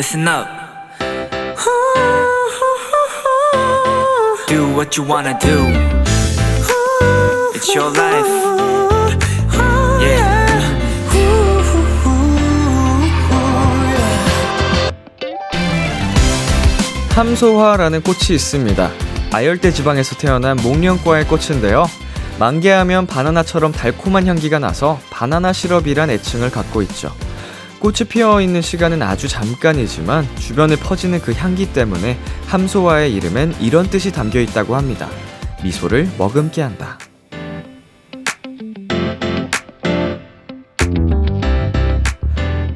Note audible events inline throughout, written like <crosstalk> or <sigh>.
listen up. Do what you wanna do. It's your life. Yeah. 함소화라는 꽃이 있습니다. 아열대 지방에서 태어난 목련과의 꽃인데요. 만개하면 바나나처럼 달콤한 향기가 나서 바나나 시럽이란 애칭을 갖고 있죠. 꽃이 피어 있는 시간은 아주 잠깐이지만 주변에 퍼지는 그 향기 때문에 함소화의 이름엔 이런 뜻이 담겨 있다고 합니다. 미소를 머금게 한다.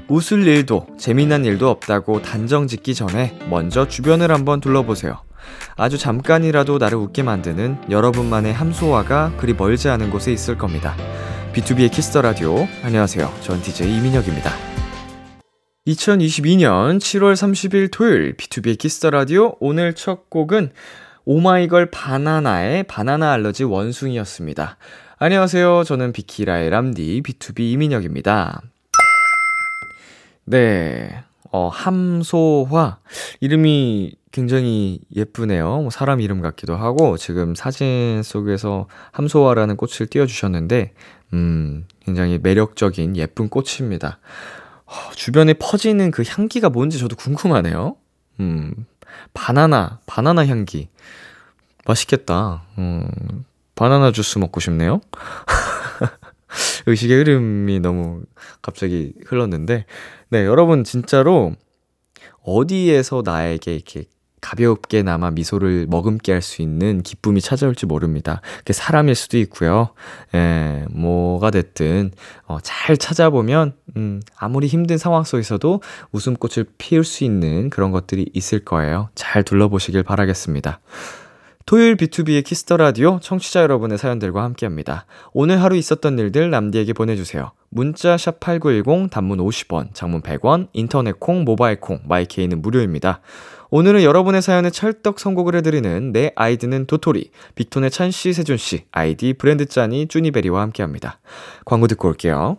웃을 일도 재미난 일도 없다고 단정 짓기 전에 먼저 주변을 한번 둘러보세요. 아주 잠깐이라도 나를 웃게 만드는 여러분만의 함소화가 그리 멀지 않은 곳에 있을 겁니다. 비투비의 키스 더 라디오. 안녕하세요. 전 DJ 이민혁입니다. 2022년 7월 30일 토요일 비투비의 키스 더 라디오 오늘 첫 곡은 오마이걸 반하나의 바나나 알러지 원숭이였습니다. 안녕하세요. 저는 비키라의 람디 B2B 이민혁입니다. 네. 어, 함소화. 이름이 굉장히 예쁘네요. 뭐 사람 이름 같기도 하고, 지금 사진 속에서 함소화라는 꽃을 띄워주셨는데, 음, 굉장히 매력적인 예쁜 꽃입니다. 어, 주변에 퍼지는 그 향기가 뭔지 저도 궁금하네요. 음, 바나나, 바나나 향기. 맛있겠다. 음, 바나나 주스 먹고 싶네요. <laughs> 의식의 흐름이 너무 갑자기 흘렀는데, 네, 여러분 진짜로 어디에서 나에게 이렇게 가볍게나마 미소를 머금게 할 수 있는 기쁨이 찾아올지 모릅니다. 그게 사람일 수도 있고요. 예, 뭐가 됐든, 어, 잘 찾아보면, 음, 아무리 힘든 상황 속에서도 웃음꽃을 피울 수 있는 그런 것들이 있을 거예요. 잘 둘러보시길 바라겠습니다. 토요일 비투비의 키스 더 라디오 청취자 여러분의 사연들과 함께 합니다. 오늘 하루 있었던 일들 남디에게 보내주세요. 문자 샵 8910 단문 50원, 장문 100원, 인터넷 콩, 모바일 콩, 마이케이는 무료입니다. 오늘은 여러분의 사연에 찰떡 선곡을 해드리는 내 아이디는 도토리, 빅톤의 찬씨, 세준씨, 아이디 브랜드 짠이 쭈니베리와 함께 합니다. 광고 듣고 올게요.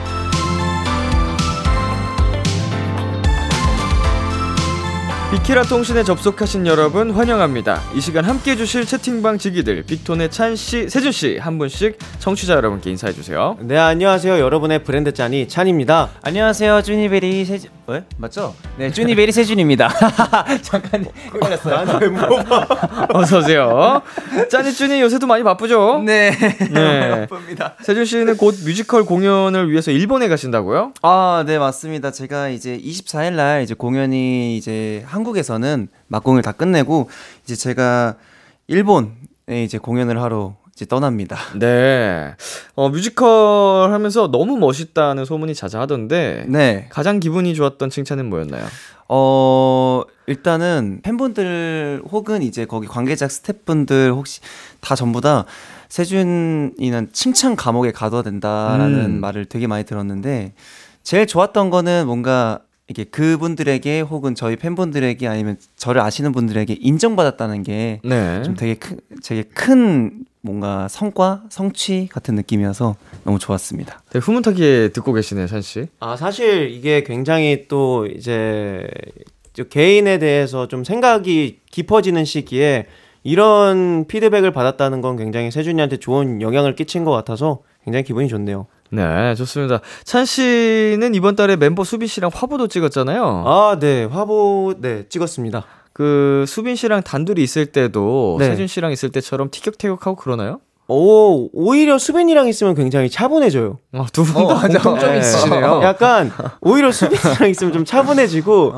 비키라 통신에 접속하신 여러분 환영합니다. 이 시간 함께 해주실 채팅방 지기들 빅톤의 찬 씨, 세준 씨 한 분씩 청취자 여러분께 인사해 주세요. 네 안녕하세요 여러분의 브랜드 짠이 찬입니다. 안녕하세요, 쭈니베리 세준. 왜? 맞죠? 네, 쭈니베리 세준입니다. <laughs> 잠깐 헷갈렸어요. 나한테 왜 물어봐? <laughs> 어서 오세요. 짠이 쭈니 요새도 많이 바쁘죠? 네. 네. <laughs> 바쁩니다. 세준 씨는 곧 뮤지컬 공연을 위해서 일본에 가신다고요? 아, 네, 맞습니다. 제가 이제 24일 날 이제 공연이 이제 한국에서는 막공을 다 끝내고 이제 제가 일본에 이제 공연을 하러 이제 떠납니다. 네. 어, 뮤지컬 하면서 너무 멋있다는 소문이 자자하던데 네. 가장 기분이 좋았던 칭찬은 뭐였나요? 어, 일단은 팬분들 혹은 이제 거기 관계자 스태프분들 혹시 다 전부 다 세준이는 칭찬 감옥에 가둬야 된다라는 음. 말을 되게 많이 들었는데 제일 좋았던 거는 뭔가 이게 그분들에게 혹은 저희 팬분들에게 아니면 저를 아시는 분들에게 인정받았다는 게좀 네. 되게 큰, 되게 큰 뭔가 성과, 성취 같은 느낌이어서 너무 좋았습니다. 되게 흐뭇하게 듣고 계시네요, 찬 씨. 아 사실 이게 굉장히 또 이제 저 개인에 대해서 좀 생각이 깊어지는 시기에 이런 피드백을 받았다는 건 굉장히 세준이한테 좋은 영향을 끼친 것 같아서 굉장히 기분이 좋네요. 네, 좋습니다. 찬 씨는 이번 달에 멤버 수빈 씨랑 화보도 찍었잖아요. 아, 네. 화보 네, 찍었습니다. 그 수빈 씨랑 단둘이 있을 때도 네. 세준 씨랑 있을 때처럼 티격태격하고 그러나요? 오, 오히려 수빈이랑 있으면 굉장히 차분해져요. 어, 두분 다 공통점이 네. 있으시네요. 약간 오히려 수빈이랑 있으면 좀 차분해지고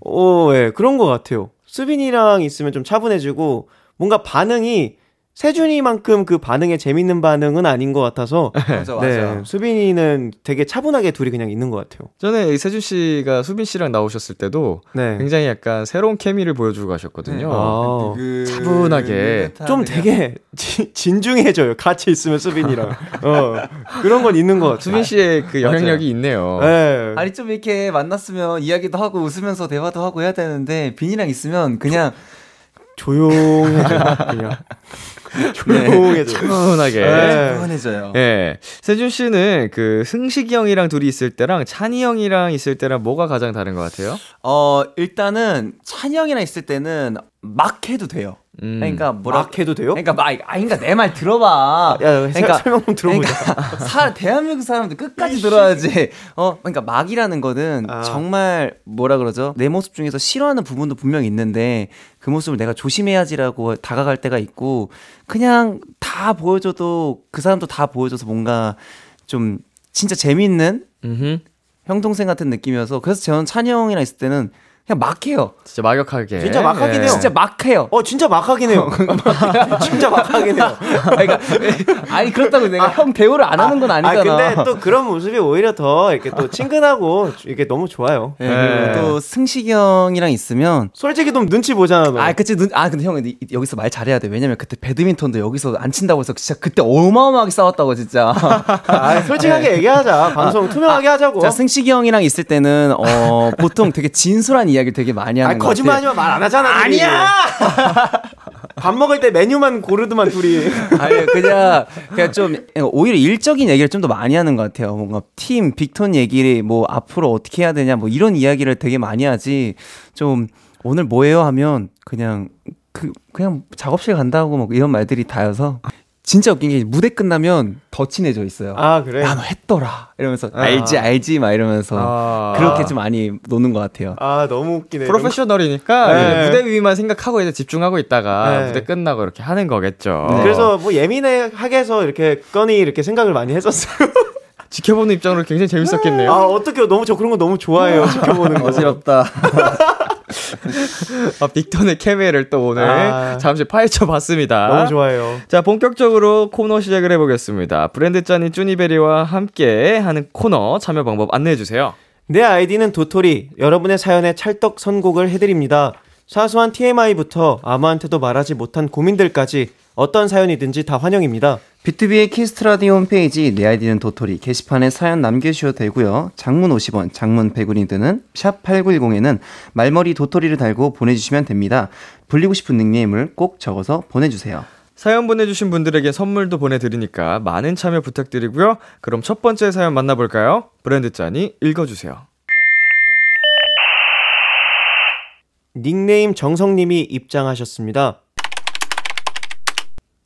오, <laughs> 예, 그런 것 같아요. 수빈이랑 있으면 좀 차분해지고 뭔가 반응이 세준이만큼 그 반응에 재밌는 반응은 아닌 것 같아서 <laughs> 맞아 네, 수빈이는 되게 차분하게 둘이 그냥 있는 것 같아요. 전에 세준 씨가 수빈 씨랑 나오셨을 때도 네. 굉장히 약간 새로운 케미를 보여주고 가셨거든요. 아, 차분하게. 좀 되게 지- 진중해져요. 같이 있으면 수빈이랑. <laughs> 어, 그런 건 있는 것 같아요. 수빈 씨의 그 영향력이 있네요. 네. 아니 좀 이렇게 만났으면 이야기도 하고 웃으면서 대화도 하고 해야 되는데 빈이랑 있으면 그냥 <laughs> 조용해져요. 그냥. 조용해져요. 차분하게. 네. 편해져요. 예. 세준 씨는 그 승식이 형이랑 둘이 있을 때랑 찬이 형이랑 있을 때랑 뭐가 가장 다른 것 같아요? 어 일단은 찬이 형이랑 있을 때는 막 해도 돼요. 음. 그러니까 뭐라 막 해도 돼요? 그러니까 막 아, 그러니까 내 말 들어봐. 야, 그러니까 설명 좀 들어보자. 그러니까 <laughs> 사, 대한민국 사람들 끝까지 들어야지. 어, 그러니까 막이라는 거는 아. 정말 뭐라 그러죠? 내 모습 중에서 싫어하는 부분도 분명 있는데 그 모습을 내가 조심해야지라고 다가갈 때가 있고 그냥 다 보여줘도 그 사람도 다 보여줘서 뭔가 좀 진짜 재밌는. 형 동생 같은 느낌이어서 그래서 저는 찬이 형이랑 있을 때는 그냥 막 해요. 진짜 막역하게. 진짜 막하긴 예. 해요. 진짜 막 해요. 어, 진짜 막하긴 해요. <laughs> <laughs> 진짜 막하긴 해요. 그러니까 아니 그렇다고 내가 형 대우를 안 하는 건 아니잖아. 아, 근데 또 그런 모습이 오히려 더 이렇게 또 친근하고 이게 너무 좋아요. 네, 네. 그리고 또 승식이 형이랑 있으면 솔직히 좀 눈치 보잖아, 너. 아 그치 눈, 아 근데 형 이- 여기서 말 잘해야 돼 왜냐면 그때 배드민턴도 여기서 안 친다고 해서 진짜 그때 어마어마하게 싸웠다고 진짜 <laughs> 아, 솔직하게 얘기하자. 방송 투명하게 하자고. 자 승식이 형이랑 있을 때는 어 보통 되게 진솔한 이야기 를 되게 많이 하는 아, 마. 말안 하잖아. 둘이. <laughs> 밥 먹을 때 메뉴만 고르더만 둘이. <laughs> 아니 그냥 그냥 좀 오히려 일적인 얘기를 좀 더 많이 하는 것 같아요 뭔가 팀 빅톤 얘기를 뭐 앞으로 어떻게 해야 되냐 뭐 이런 이야기를 되게 많이 하지 좀 오늘 뭐해요 하면 그냥 그 그냥 작업실 간다고 뭐 이런 말들이 다여서 진짜 웃긴 게 무대 끝나면 더 친해져 있어요. 아, 그래. 야너 했더라 이러면서 아. 알지 알지 막 이러면서 아. 그렇게 좀 많이 노는 것 같아요. 아, 너무 웃기네. 프로페셔널이니까 네. 무대 위만 생각하고 이제 집중하고 있다가 네. 무대 끝나고 이렇게 하는 거겠죠. 네. 그래서 뭐 예민하게 해서 이렇게 꺼니 이렇게 생각을 많이 했었어요. <laughs> 지켜보는 입장으로 굉장히 재밌었겠네요. 아, 어떻게 너무 저 그런 거 너무 좋아해요. <laughs> 지켜보는 거. 어지럽다. <laughs> 아, 빅톤의 케미를 또 오늘 아. 잠시 파헤쳐 봤습니다. 너무 좋아해요. 자, 본격적으로 코너 시작을 해보겠습니다. 브랜드 짠이 쭈니베리와 함께 하는 코너 참여 방법 안내해 주세요. 내 아이디는 도토리. 여러분의 사연에 찰떡 선곡을 해드립니다. 사소한 TMI부터 아무한테도 말하지 못한 고민들까지 어떤 사연이든지 다 환영입니다. 비투비의 키스 더 라디오 홈페이지 내 아이디는 도토리 게시판에 사연 남겨주셔도 되고요. 단문 50원, 장문 100원이 드는 샵 8910에는 말머리 도토리를 달고 보내주시면 됩니다. 불리고 싶은 닉네임을 꼭 적어서 보내주세요. 사연 보내주신 분들에게 선물도 보내드리니까 많은 참여 부탁드리고요. 그럼 첫 번째 사연 만나볼까요? 브랜드 짠이 읽어주세요. 닉네임 정성님이 입장하셨습니다.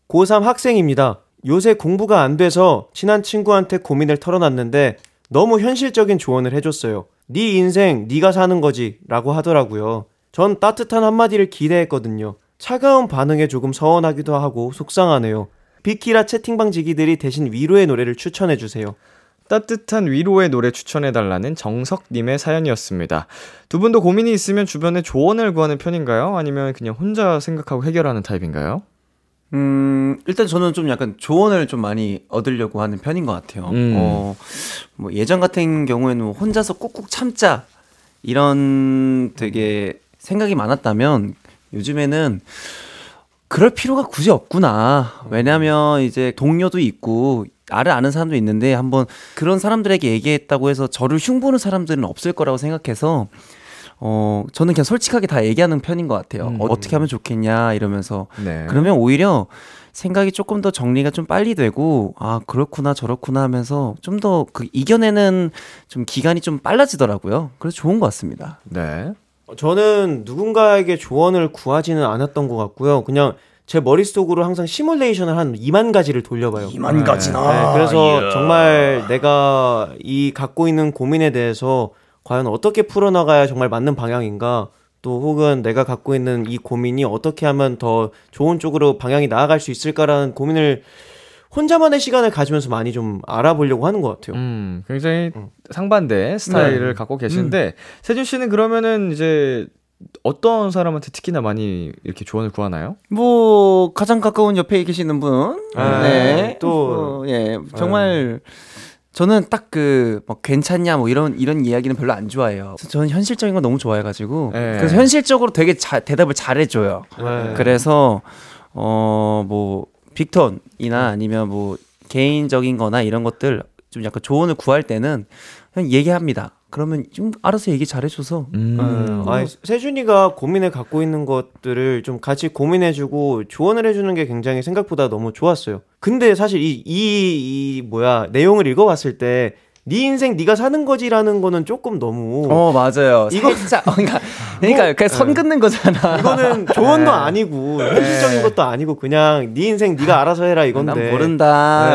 고3 학생입니다. 요새 공부가 안 돼서 친한 친구한테 고민을 털어놨는데 너무 현실적인 조언을 해줬어요. 네 인생 네가 사는 거지 라고 하더라고요. 전 따뜻한 한마디를 기대했거든요. 차가운 반응에 조금 서운하기도 하고 속상하네요. 비키라 채팅방 지기들이 대신 위로의 노래를 추천해주세요. 따뜻한 위로의 노래 추천해달라는 정석님의 사연이었습니다. 두 분도 고민이 있으면 주변에 조언을 구하는 편인가요? 아니면 그냥 혼자 생각하고 해결하는 타입인가요? 음, 일단 저는 좀 약간 조언을 좀 많이 얻으려고 하는 편인 것 같아요. 음. 어, 뭐 예전 같은 경우에는 뭐 혼자서 꾹꾹 참자 이런 되게 생각이 많았다면 요즘에는 그럴 필요가 굳이 없구나. 왜냐면 이제 동료도 있고 나를 아는 사람도 있는데 한번 그런 사람들에게 얘기했다고 해서 저를 흉보는 사람들은 없을 거라고 생각해서 어 저는 그냥 솔직하게 다 얘기하는 편인 것 같아요. 음. 어, 어떻게 하면 좋겠냐 이러면서 네. 그러면 오히려 생각이 조금 더 정리가 좀 빨리 되고 아 그렇구나 저렇구나 하면서 좀 더 그 이겨내는 좀 기간이 좀 빨라지더라고요. 그래서 좋은 것 같습니다. 네. 저는 누군가에게 조언을 구하지는 않았던 것 같고요. 그냥 제 머릿속으로 항상 시뮬레이션을 한 2만 가지를 돌려봐요. 2만 가지나. 네, 그래서 정말 내가 이 갖고 있는 고민에 대해서 과연 어떻게 풀어나가야 정말 맞는 방향인가 또 혹은 내가 갖고 있는 이 고민이 어떻게 하면 더 좋은 쪽으로 방향이 나아갈 수 있을까라는 고민을 혼자만의 시간을 가지면서 많이 좀 알아보려고 하는 것 같아요. 음, 굉장히 음. 상반된 스타일을 갖고 계신데 세준 씨는 그러면은 이제 어떤 사람한테 특히나 많이 이렇게 조언을 구하나요? 뭐 가장 가까운 옆에 계시는 분. 아, 네. 또- 어, 예. 정말 저는 딱그뭐 괜찮냐 뭐 이런 이런 이야기는 별로 안 좋아해요. 저는 현실적인 거 너무 좋아해 가지고 네. 그래서 현실적으로 되게 자, 대답을 잘해 줘요. 네. 그래서 어 뭐 빅톤이나 아니면 뭐 개인적인 거나 이런 것들 좀 약간 조언을 구할 때는 그냥 얘기합니다. 그러면 좀 알아서 얘기 잘해줘서 음. 아, 아니, 세준이가 고민을 갖고 있는 것들을 좀 같이 고민해주고 조언을 해주는 게 굉장히 생각보다 너무 좋았어요. 근데 사실 이, 이, 이 뭐야, 내용을 읽어봤을 때, 네 인생 네가 사는 거지라는 거는 조금 너무. 어 맞아요. 이거- 어, <laughs> 그러니까 그러니까 그냥 선 긋는 거잖아. 이거는 조언도 아니고, 현실적인 것도 아니고, 그냥 네 인생 네가 알아서 해라 이건데. 난 모른다.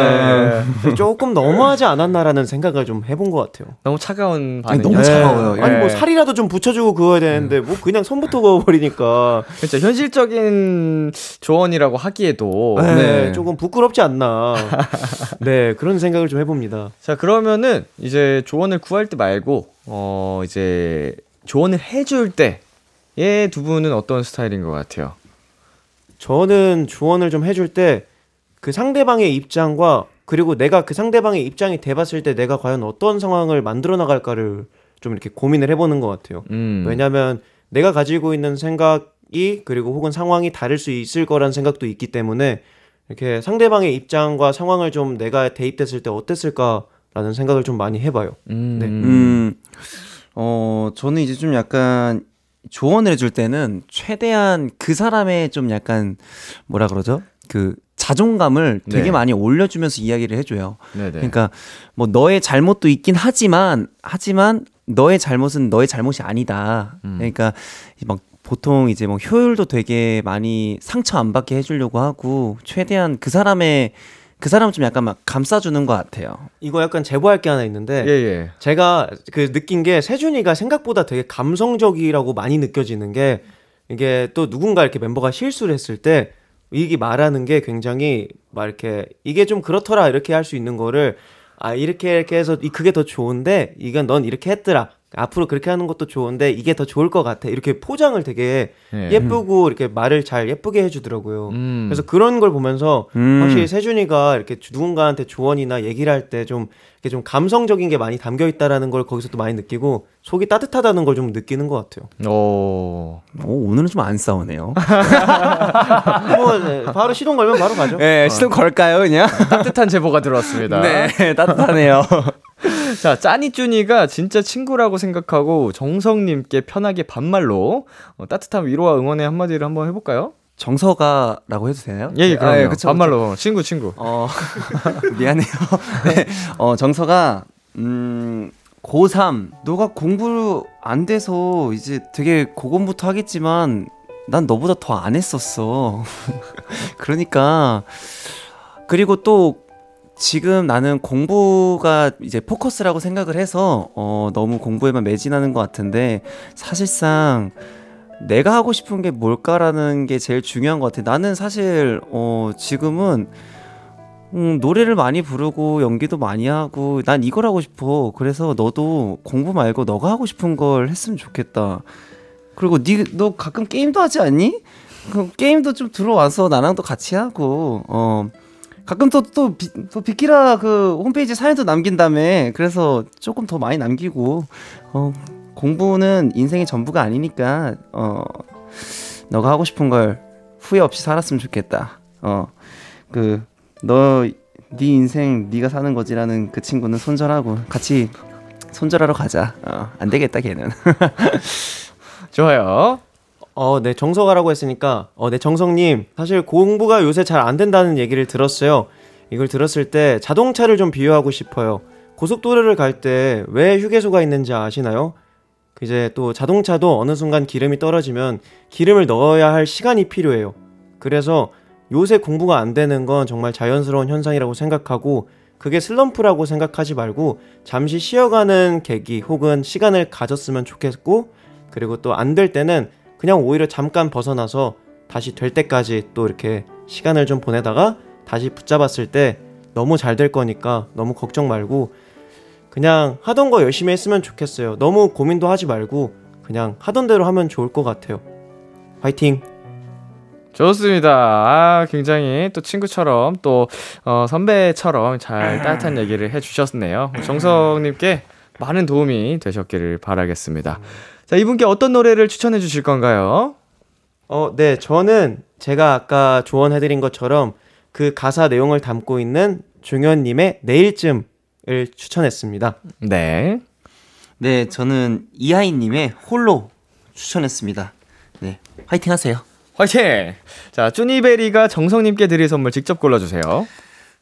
네. 조금 너무하지 않았나라는 생각을 좀 해본 것 같아요. 너무 차가운 반응. 아니, 너무 차가워요. 아니 뭐 네. 살이라도 좀 붙여주고 그어야 되는데 뭐 그냥 손부터 그어버리니까 그렇죠. 현실적인 조언이라고 하기에도 네, 네. 조금 부끄럽지 않나. <laughs> 네, 그런 생각을 좀 해봅니다. 자 그러면은 이제 조언을 구할 때 말고 어 이제 조언을 해줄 때의 두 분은 어떤 스타일인 것 같아요? 저는 조언을 좀 해줄 때 그 상대방의 입장과 그리고 내가 그 상대방의 입장이 돼봤을 때 내가 과연 어떤 상황을 만들어 나갈까를 좀 이렇게 고민을 해보는 것 같아요. 음. 왜냐하면 내가 가지고 있는 생각이 그리고 혹은 상황이 다를 수 있을 거란 생각도 있기 때문에 이렇게 상대방의 입장과 상황을 좀 내가 대입됐을 때 어땠을까라는 생각을 좀 많이 해봐요. 음. 네. 음, 어, 저는 이제 좀 약간 조언을 해줄 때는 최대한 그 사람의 좀 약간 뭐라 그러죠? 그 자존감을 되게 네. 많이 올려주면서 이야기를 해줘요. 네네. 그러니까 뭐 너의 잘못도 있긴 하지만 하지만 너의 잘못은 너의 잘못이 아니다. 음. 그러니까 이막 보통 이제 뭐 효율도 되게 많이 상처 안 받게 해주려고 하고 최대한 그 사람의 그 사람을 좀 약간 막 감싸주는 것 같아요. 이거 약간 제보할 게 하나 있는데 예 예. 제가 그 느낀 게 세준이가 생각보다 되게 감성적이라고 많이 느껴지는 게 이게 또 누군가 이렇게 멤버가 실수를 했을 때 이게 말하는 게 굉장히 막 이렇게 이게 좀 그렇더라 이렇게 할 수 있는 거를 아 이렇게 이렇게 해서 이 그게 더 좋은데 이건 넌 이렇게 했더라 앞으로 그렇게 하는 것도 좋은데 이게 더 좋을 것 같아 이렇게 포장을 되게 예. 예쁘고 이렇게 말을 잘 예쁘게 해주더라고요. 음. 그래서 그런 걸 보면서 음. 확실히 세준이가 이렇게 주- 누군가한테 조언이나 얘기를 할 때 좀 이렇게 좀 감성적인 게 많이 담겨 있다라는 걸 거기서 또 많이 느끼고 속이 따뜻하다는 걸 좀 느끼는 것 같아요. 오. 오, 오늘은 좀 안 싸우네요. <laughs> 뭐 네, 바로 시동 걸면 바로 가죠. 네, 시동 걸까요, 그냥? 따뜻한 제보가 들어왔습니다. 네, 따뜻하네요. <laughs> 자, 짜니쭈니가 진짜 친구라고 생각하고 정성님께 편하게 반말로 어, 따뜻한 위로와 응원의 한마디를 한번 해볼까요? 정서가라고 해도 되나요? 예, 예, 그럼요. 아, 예, 그쵸, 반말로 친구 친구. 어, <laughs> 미안해요. <laughs> 네, 어, 정서가, 음, 고3, 너가 공부 안 돼서 이제 되게 고군부터 하겠지만, 난 너보다 더 안 했었어. <laughs> 그러니까, 그리고 또, 지금 나는 공부가 이제 포커스라고 생각을 해서, 어, 너무 공부에만 매진하는 것 같은데, 사실상, 내가 하고 싶은 게 뭘까라는 게 제일 중요한 것 같아. 나는 사실, 어, 지금은, 음, 노래를 많이 부르고 연기도 많이 하고 난 이걸 하고 싶어. 그래서 너도 공부 말고 너가 하고 싶은 걸 했으면 좋겠다. 그리고 니너 가끔 게임도 하지 않니? 그 게임도 좀 들어와서 나랑도 같이 하고 어 가끔 또 또 또 비키라 그 홈페이지 사연도 남긴다며. 그래서 조금 더 많이 남기고 어 공부는 인생의 전부가 아니니까 어 너가 하고 싶은 걸 후회 없이 살았으면 좋겠다. 어 그 너 네 인생 네가 사는 거지라는 그 친구는 손절하고 같이 손절하러 가자. 어, 안 되겠다 걔는. <laughs> 좋아요. 어, 네, 정서가라고 했으니까, 어, 네, 정성님, 사실 공부가 요새 잘 안 된다는 얘기를 들었어요. 이걸 들었을 때 자동차를 좀 비유하고 싶어요. 고속도로를 갈 때 왜 휴게소가 있는지 아시나요? 그 이제 또 자동차도 어느 순간 기름이 떨어지면 기름을 넣어야 할 시간이 필요해요. 그래서 요새 공부가 안 되는 건 정말 자연스러운 현상이라고 생각하고 그게 슬럼프라고 생각하지 말고 잠시 쉬어가는 계기 혹은 시간을 가졌으면 좋겠고 그리고 또 안 될 때는 그냥 오히려 잠깐 벗어나서 다시 될 때까지 또 이렇게 시간을 좀 보내다가 다시 붙잡았을 때 너무 잘 될 거니까 너무 걱정 말고 그냥 하던 거 열심히 했으면 좋겠어요. 너무 고민도 하지 말고 그냥 하던 대로 하면 좋을 것 같아요. 화이팅! 좋습니다. 아, 굉장히 또 친구처럼 또 어, 선배처럼 잘 따뜻한 얘기를 해주셨네요. 정석님께 많은 도움이 되셨기를 바라겠습니다. 자, 이분께 어떤 노래를 추천해 주실 건가요? 어, 네, 저는 제가 아까 조언해 드린 것처럼 그 가사 내용을 담고 있는 종현 님의 내일쯤을 추천했습니다. 네. 네, 저는 이하이 님의 홀로 추천했습니다. 네, 화이팅 하세요. 화이팅! 자, 쭈니베리가 정성님께 드릴 선물 직접 골라주세요.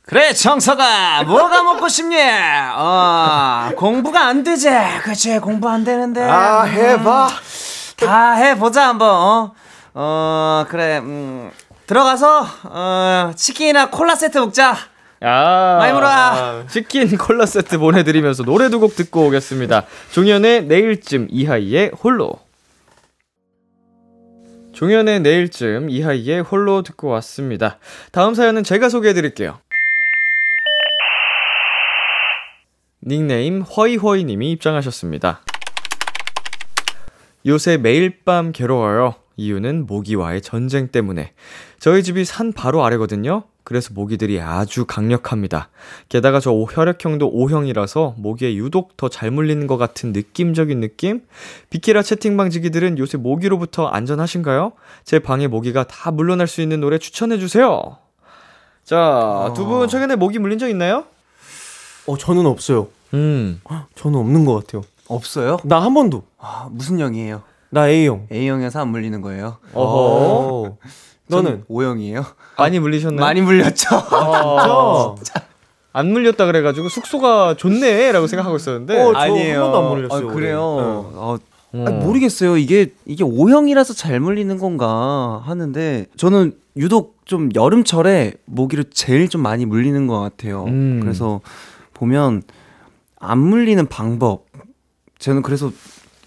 그래, 정서가 뭐가 먹고 싶니? 어, 공부가 안 되지. 그치, 공부 안 되는데. 아, 해봐. 다 해보자 한번. 어, 어 그래. 음, 들어가서 어, 치킨이나 콜라 세트 먹자. 아, 많이 물어. 치킨 콜라 세트 보내드리면서 노래 두 곡 듣고 오겠습니다. 종현의 내일쯤 이하이의 홀로. 종현의 내일쯤 이하이의 홀로 듣고 왔습니다. 다음 사연은 제가 소개해드릴게요. 닉네임 허이허이님이 입장하셨습니다. 요새 매일 밤 괴로워요. 이유는 모기와의 전쟁 때문에. 저희 집이 산 바로 아래거든요. 그래서 모기들이 아주 강력합니다. 게다가 저 혈액형도 O형이라서 모기에 유독 더 잘 물리는 것 같은 느낌적인 느낌? 비키라 채팅방 지기들은 요새 모기로부터 안전하신가요? 제 방에 모기가 다 물러날 수 있는 노래 추천해주세요. 자, 두 분 최근에 모기 물린 적 있나요? 어, 저는 없어요. 음. 저는 없는 것 같아요. 없어요? 나 한 번도. 아, 무슨 형이에요? 나 A형. A형에서 안 물리는 거예요. 어허. 어. 너는? O형이에요? 많이 물리셨나요? 많이 물렸죠. 어, 진짜? 안 물렸다 그래가지고 숙소가 좋네 라고 생각하고 있었는데 어, 저한 번도 안 물렸어요. 아, 그래요. 올해. 어, 어. 아니, 모르겠어요. 이게 이게 O형이라서 잘 물리는 건가 하는데 저는 유독 좀 여름철에 모기를 제일 좀 많이 물리는 것 같아요. 음. 그래서 보면 안 물리는 방법. 저는 그래서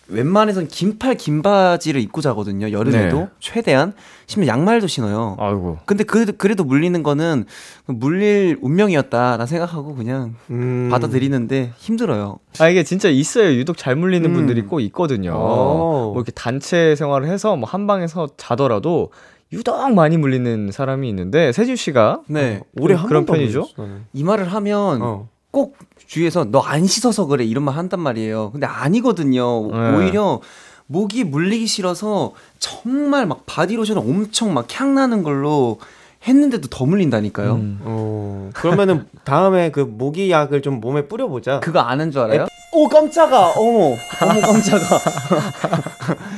웬만해선 긴팔 긴 바지를 입고 자거든요. 여름에도 네. 최대한 심지어 양말도 신어요. 아이고. 근데 그, 그래도 물리는 거는 물릴 운명이었다라 생각하고 그냥 음. 받아들이는데 힘들어요. 아 이게 진짜 있어요. 유독 잘 물리는 음. 분들이 꼭 있거든요. 어. 뭐 이렇게 단체 생활을 해서 뭐 한 방에서 자더라도 유독 많이 물리는 사람이 있는데 세준 씨가 네. 올해 좀한 그런 편이죠? 이 말을 하면 어. 꼭 주위에서 너 안 씻어서 그래 이런 말 한단 말이에요. 근데 아니거든요. 네. 오히려 목이 물리기 싫어서 정말 막 바디로션을 엄청 막 향 나는 걸로 했는데도 더 물린다니까요. 음. 어. 그러면은 다음에 그 모기약을 좀 몸에 뿌려보자. 그거 아는 줄 알아요? 오 깜짝아 어머 어머 <laughs> 깜짝아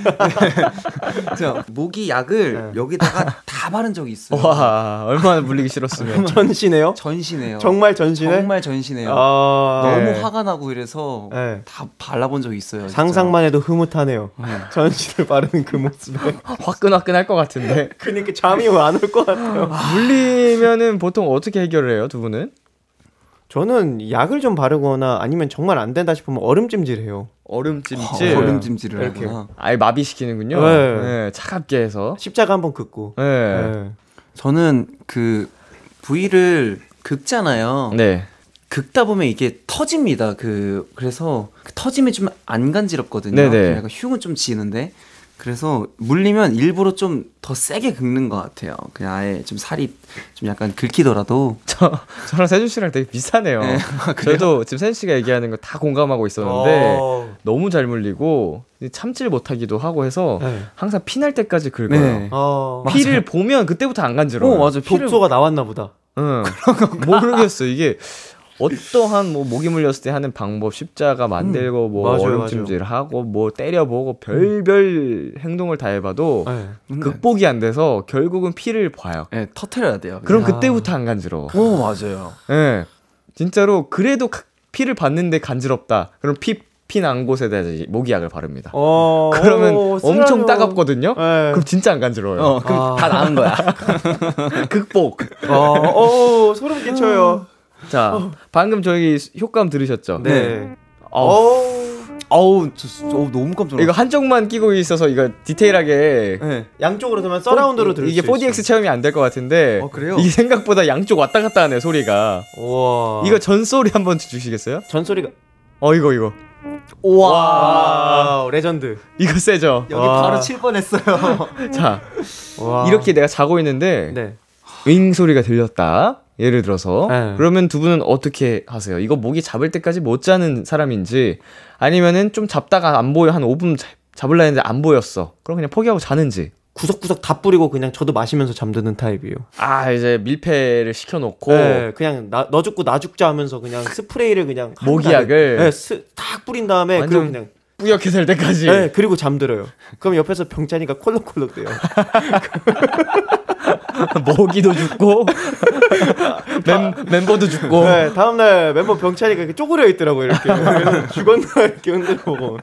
<laughs> 저 모기 약을 네. 여기다가 다 바른 적이 있어요 와 얼마나 물리기 싫었으면. 전시네요. 전시네요 정말 전시네. 정말 전시네요 아. 너무 네. 화가 나고 이래서 네. 다 발라본 적이 있어요 진짜. 상상만 해도 흐뭇하네요. 네. 전시를 바르는 그 모습에. <laughs> 화끈화끈할 것 같은데. 그니까 잠이 안 올 것 같아요. 물리면은 보통 어떻게 해결을 해요, 두 분은? 저는 약을 좀 바르거나 아니면 정말 안 된다 싶으면 얼음찜질해요. 얼음찜질. 어, 얼음찜질을 이렇게. 하구나 아예 마비시키는군요. 네. 네, 차갑게 해서. 십자가 한번 긋고. 네. 네. 저는 그 부위를 긁잖아요 네. 긁다 보면 이게 터집니다. 그 그래서 그 터지면 좀 안 간지럽거든요. 네네. 약간 흉은 좀 지는데 그래서 물리면 일부러 좀 더 세게 긁는 것 같아요. 그냥 아예 좀 살이 좀 약간 긁히더라도 저 저랑 세준 씨랑 되게 비슷하네요. 네. 아? 저도 지금 세준 씨가 얘기하는 거 다 공감하고 있었는데 어. 너무 잘 물리고 참질 못하기도 하고 해서 네. 항상 피날 때까지 긁어요. 네. 어. 피를 보면 그때부터 안 간지러워. 어 맞아 피를 독소가 나왔나 보다. 응. 모르겠어 이게 어떠한 뭐 모기 물렸을 때 하는 방법 십자가 만들고 뭐 맞아요, 얼음찜질 하고 뭐 때려보고 별별 행동을 다 해봐도 네. 극복이 안 돼서 결국은 피를 봐요. 네, 터트려야 돼요. 그럼 야. 그때부터 안 간지러워. 오 맞아요. 예. 진짜로 그래도 가- 피를 봤는데 간지럽다. 그럼 피 피난 곳에다 이제 모기약을 바릅니다. 어, 그러면 오, 엄청. 따갑거든요. 네. 그럼 진짜 안 간지러워요. 어, 그럼 아. 다 나은 거야. <laughs> 극복. <laughs> 어, 오, 소름 끼쳐요. 자, 방금 저희 효과음 들으셨죠? 네. 어, 어, 어우, 저, 저, 어우, 너무 깜짝 놀랐어. 이거 한쪽만 끼고 있어서 이거 디테일하게 네. 양쪽으로 들으면 surround로 들을 이게 수 4DX 있어요. 체험이 안 될 것 같은데 어, 그래요? 이게 생각보다 양쪽 왔다 갔다 하네 소리가. 우와. 이거 전 소리 한번 주시겠어요? 전소리가 어 이거 이거 와, 레전드. 이거 세죠. 여기 와. 바로 칠 뻔했어요. <laughs> 자 와. 이렇게 내가 자고 있는데 네. 윙 소리가 들렸다. 예를 들어서 네. 그러면 두 분은 어떻게 하세요? 이거 모기 잡을 때까지 못 자는 사람인지 아니면은 좀 잡다가 안 보여 한 5분 잡- 잡을라 했는데 안 보였어. 그럼 그냥 포기하고 자는지. 구석구석 다 뿌리고 그냥 저도 마시면서 잠드는 타입이에요. 아 이제 밀폐를 시켜놓고 네, 그냥 나, 너 죽고 나 죽자 하면서 그냥 스프레이를 그냥 한 모기약을? 네, 스, 탁 뿌린 다음에 그리고 그냥 뿌옇게 될 때까지. 네, 그리고 잠들어요. 그럼 옆에서 병찬이가 콜록콜록 돼요. <laughs> 모기도 죽고 멤, 멤버도 죽고. 네, 다음날 멤버 병찬이가 이렇게 쪼그려 있더라고요. 이렇게 죽었나 이렇게 흔들어보고.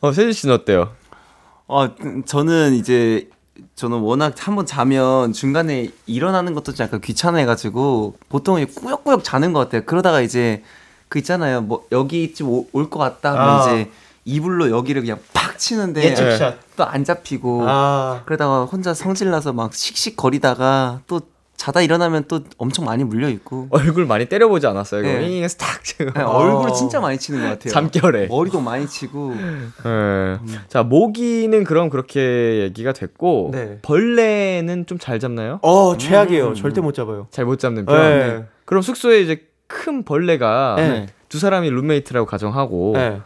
어 세준 씨는 어때요? 어, 저는 이제 저는 워낙 한번 자면 중간에 일어나는 것도 좀 약간 귀찮아해가지고 보통 꾸역꾸역 자는 것 같아요. 그러다가 이제 그 있잖아요. 뭐 여기쯤 올 것 같다 하면 아. 이제 이불로 여기를 그냥 팍 치는데 예측샷. 또안 잡히고 아, 그러다가 혼자 성질나서 막 씩씩거리다가 또 자다 일어나면 또 엄청 많이 물려 있고 얼굴 많이 때려보지 않았어요? 이거 네. 윙에서 탁 지금 네, 얼굴을 진짜 많이 치는 것 같아요. 잠결에. 머리도 많이 치고 예. 자 모기는 그럼 그렇게 얘기가 됐고 네. 벌레는 좀 잘 잡나요? 어 최악이에요. 음. 절대 못 잡아요. 잘 못 잡는 편. 네. 그럼 숙소에 이제 큰 벌레가 네. 두 사람이 룸메이트라고 가정하고 네.